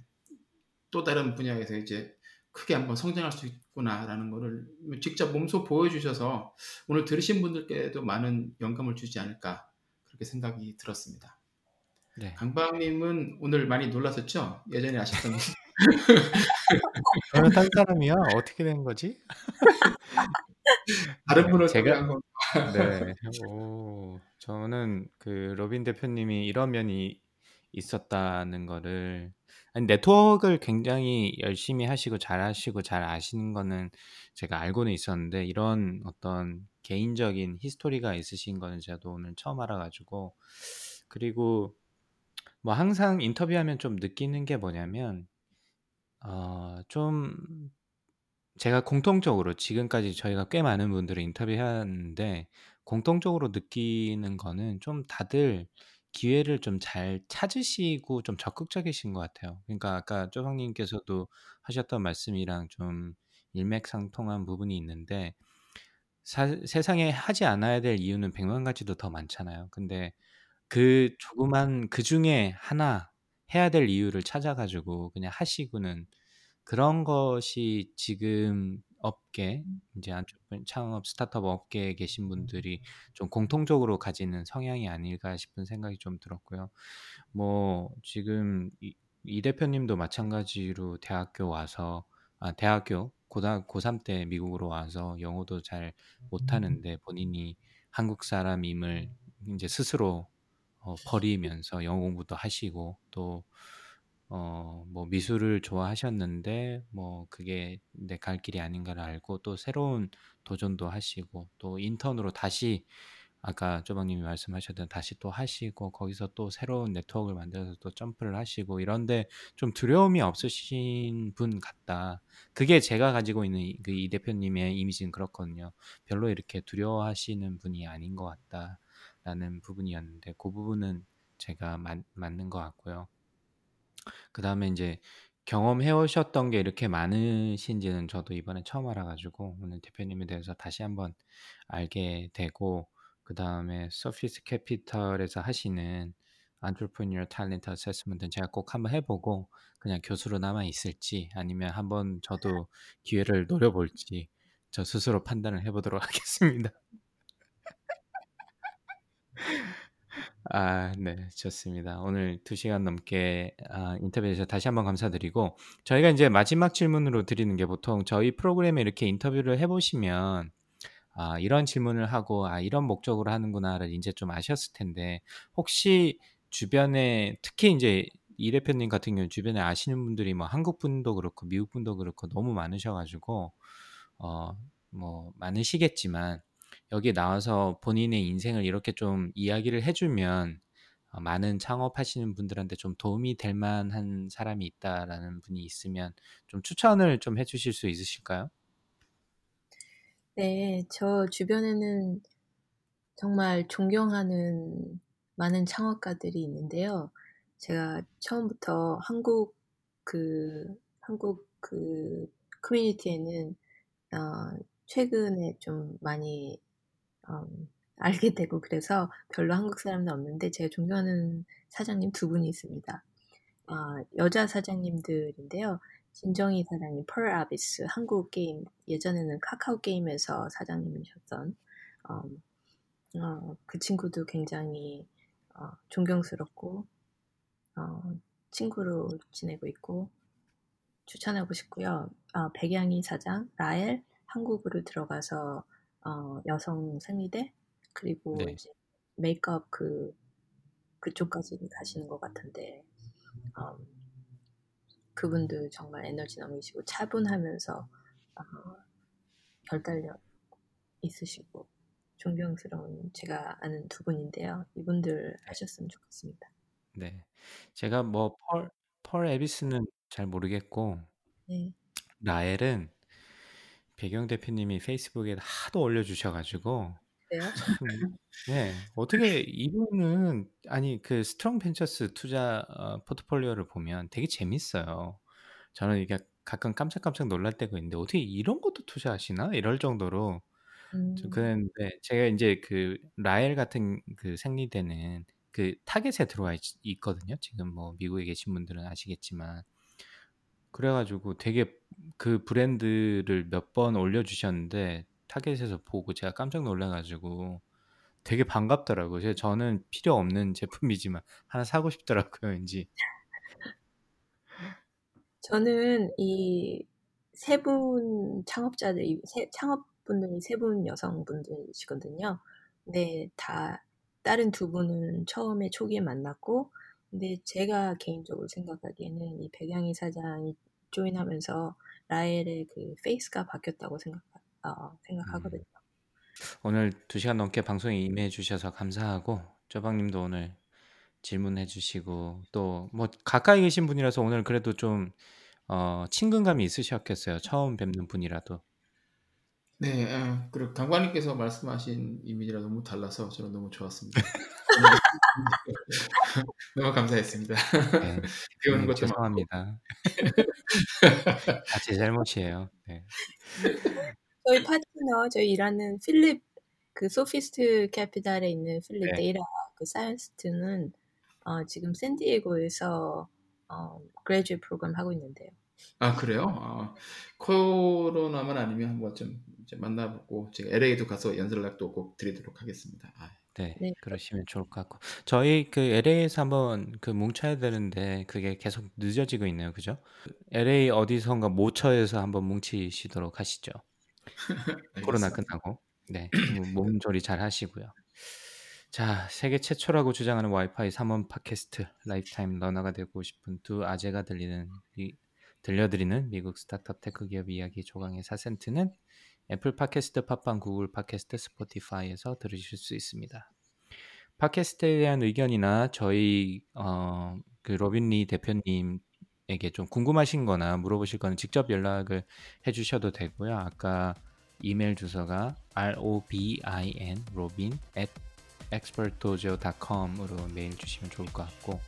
[SPEAKER 3] 또 다른 분야에서 이제 크게 한번 성장할 수 있구나라는 거를 직접 몸소 보여주셔서 오늘 들으신 분들께도 많은 영감을 주지 않을까 그렇게 생각이 들었습니다.
[SPEAKER 1] 네.
[SPEAKER 3] 강박님은 오늘 많이 놀라셨죠? 예전에 아셨던 <laughs>
[SPEAKER 1] 저는 딴 사람이야. 어떻게 된 거지? <laughs>
[SPEAKER 3] 다른
[SPEAKER 1] 네,
[SPEAKER 3] 분을
[SPEAKER 1] 제가 네. 오, 저는 그 로빈 대표님이 이런 면이 있었다는 거를 아니 네트워크를 굉장히 열심히 하시고 잘 하시고 잘 아시는 거는 제가 알고는 있었는데 이런 어떤 개인적인 history가 있으신 거는 제가 오늘 처음 알아가지고 그리고 뭐 항상 인터뷰하면 좀 느끼는 게 뭐냐면 어, 좀 제가 공통적으로 지금까지 저희가 꽤 많은 분들을 인터뷰했는데 공통적으로 느끼는 거는 좀 다들 기회를 좀 잘 찾으시고 좀 적극적이신 것 같아요. 그러니까 아까 쪼박님께서도 하셨던 말씀이랑 좀 일맥상통한 부분이 있는데 사, 세상에 하지 않아야 될 이유는 백만 가지도 더 많잖아요. 근데 그 조그만 그 중에 하나 해야 될 이유를 찾아가지고 그냥 하시고는 그런 것이 지금 업계 이제 안쪽분 창업 스타트업 업계에 계신 분들이 좀 공통적으로 가지는 성향이 아닐까 싶은 생각이 좀 들었고요. 뭐 지금 이, 이 대표님도 마찬가지로 대학교 와서 아 대학교 고등 고3 때 미국으로 와서 영어도 잘 못하는데 본인이 한국 사람임을 이제 스스로 어, 버리면서 영어 공부도 하시고 또 어, 뭐 미술을 좋아하셨는데 뭐 그게 내 갈 길이 아닌가를 알고 또 새로운 도전도 하시고 또 인턴으로 다시 아까 조방님이 말씀하셨던 다시 또 하시고 거기서 또 새로운 네트워크를 만들어서 또 점프를 하시고 이런데 좀 두려움이 없으신 분 같다. 그게 제가 가지고 있는 그이 대표님의 이미지는 그렇거든요. 별로 이렇게 두려워하시는 분이 아닌 것 같다라는 부분이었는데 그 부분은 제가 맞, 맞는 것 같고요. 그 다음에 이제 경험해 오셨던 게 이렇게 많으신지는 저도 이번에 처음 알아 가지고 오늘 대표님에 대해서 다시 한번 알게 되고 그 다음에 서피스 캐피털에서 하시는 Entrepreneur Talent 제가 꼭 한번 해 보고 그냥 교수로 남아 있을지 아니면 한번 저도 기회를 노려 볼지 저 스스로 판단을 해 보도록 <laughs> 하겠습니다. <laughs> 아, 네, 좋습니다. 오늘 2 시간 넘게 아, 인터뷰해 주셔서 다시 한번 감사드리고 저희가 이제 마지막 질문으로 드리는 게 보통 저희 프로그램에 이렇게 인터뷰를 해 보시면 아, 이런 질문을 하고 아, 이런 목적으로 하는구나를 이제 좀 아셨을 텐데 혹시 주변에 특히 이제 이 대표님 같은 경우 주변에 아시는 분들이 뭐 한국 분도 그렇고 미국 분도 그렇고 너무 많으셔 가지고 어, 뭐 많으시겠지만 여기 나와서 본인의 인생을 이렇게 좀 이야기를 해주면 어, 많은 창업하시는 분들한테 좀 도움이 될 만한 사람이 있다라는 분이 있으면 좀 추천을 좀 해주실 수 있으실까요?
[SPEAKER 2] 네, 저 주변에는 정말 존경하는 많은 창업가들이 있는데요. 제가 처음부터 한국 그 한국 그 커뮤니티에는 어, 최근에 좀 많이 음, 알게 되고 그래서 별로 한국 사람은 없는데 제가 존경하는 사장님 두 분이 있습니다. 어, 여자 사장님들인데요. 진정희 사장님, 펄 아비스, 한국 게임, 예전에는 카카오 게임에서 사장님이셨던 음, 어, 그 친구도 굉장히 어, 존경스럽고 어, 친구로 지내고 있고 추천하고 싶고요. 어, 백양이 사장, 라엘, 한국으로 들어가서 어, 여성 생리대 그리고
[SPEAKER 1] 네.
[SPEAKER 2] 이제 메이크업 그 그쪽까지 가시는 것 같은데 음, 그분들 정말 에너지 넘치시고 차분하면서 어, 결단력 있으시고 존경스러운 제가 아는 두 분인데요. 이분들 하셨으면 좋겠습니다.
[SPEAKER 1] 네. 제가 뭐 펄, 펄어비스는 잘 모르겠고
[SPEAKER 2] 네.
[SPEAKER 1] 라엘은 배기홍 대표님이 페이스북에 하도 올려주셔가지고
[SPEAKER 2] 그래요? <laughs>
[SPEAKER 1] 참, 네 어떻게 이분은 아니 그 스트롱 벤처스 투자 어, 포트폴리오를 보면 되게 재밌어요. 저는 이게 가끔 깜짝깜짝 놀랄 때가 있는데 어떻게 이런 것도 투자하시나 이럴 정도로 좀
[SPEAKER 2] 음,
[SPEAKER 1] 그랬는데 제가 이제 그 라엘 같은 그 생리대는 그 타겟에 들어와 있, 있거든요. 지금 뭐 미국에 계신 분들은 아시겠지만 그래 가지고 되게 그 브랜드를 몇 번 올려주셨는데 타겟에서 보고 제가 깜짝 놀라 가지고 되게 반갑더라고요. 저는 필요 없는 제품이지만 하나 사고 싶더라고요, 왠지.
[SPEAKER 2] 저는 이 세 분 창업자들, 이 세, 창업분들이 세 분 여성분들이시거든요. 근데 다 다른 두 분은 처음에 초기에 만났고, 근데 제가 개인적으로 생각하기에는 이 백양희 사장이 조인하면서 라엘의 그 페이스가 바뀌었다고 생각, 어, 생각하거든요.
[SPEAKER 1] 오늘 2시간 넘게 방송에 임해 주셔서 감사하고 쪼박님도 오늘 질문해 주시고 또 뭐 가까이 계신 분이라서 오늘 그래도 좀 어, 친근감이 있으셨겠어요. 처음 뵙는 분이라도.
[SPEAKER 3] 네, 아, 그리고 강관님께서 말씀하신 이미지랑 너무 달라서 저는 너무 좋았습니다. <laughs> <laughs> 너무 감사했습니다.
[SPEAKER 1] 네. <laughs>
[SPEAKER 3] 배우는
[SPEAKER 1] 음,
[SPEAKER 3] 것도
[SPEAKER 1] 죄송합니다. <laughs> 다제 잘못이에요. 네.
[SPEAKER 2] 저희 파트너, 저희 일하는 필립, 그 소피스트 캐피탈에 있는 필립
[SPEAKER 1] 네.
[SPEAKER 2] 데이라 그 scientist는 어, 지금 샌디에고에서 어, graduate 프로그램 하고 있는데요.
[SPEAKER 3] 아 그래요? 아, 코로나만 아니면 한번 좀 이제 만나보고 제가 LA도 가서 연락도 꼭 드리도록 하겠습니다. 아,
[SPEAKER 1] 네,
[SPEAKER 2] 네.
[SPEAKER 1] 그러시면 좋을 것 같고 저희 그 LA에서 한번 그 뭉쳐야 되는데 그게 계속 늦어지고 있네요, 그죠? LA 어디선가 모처에서 한번 뭉치시도록 하시죠. <laughs> 코로나
[SPEAKER 3] 알겠습니다.
[SPEAKER 1] 끝나고 네, <clears throat> 뭐 몸조리 잘 하시고요. 자, 세계 최초라고 주장하는 와이파이 3원 팟캐스트 lifetime learner가 되고 싶은 두 아재가 들리는 미, 들려드리는 미국 스타트업 테크 기업 이야기 조강의 4센트는 애플 팟캐스트, 팟빵, 구글 팟캐스트, 스포티파이에서 들으실 수 있습니다. 팟캐스트에 대한 의견이나 저희 어, 그 로빈리 대표님에게 좀 궁금하신 거나 물어보실 거는 직접 연락을 해주셔도 되고요. 아까 이메일 주소가 robin robin at expertdojo.com으로 메일 주시면 좋을 것 같고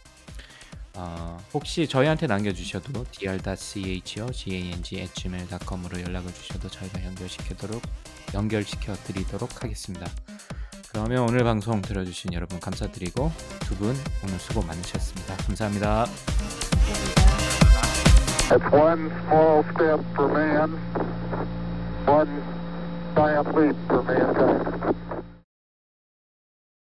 [SPEAKER 1] 어, 혹시 저희한테 남겨주셔도 dr.cho gang@gmail.com으로 연락을 주셔도 저희가 연결시키도록 연결시켜 드리도록 하겠습니다. 그러면 오늘 방송 들어주신 여러분 감사드리고 두 분 오늘 수고 많으셨습니다. 감사합니다.
[SPEAKER 4] It's one small step for man, one giant leap for mankind.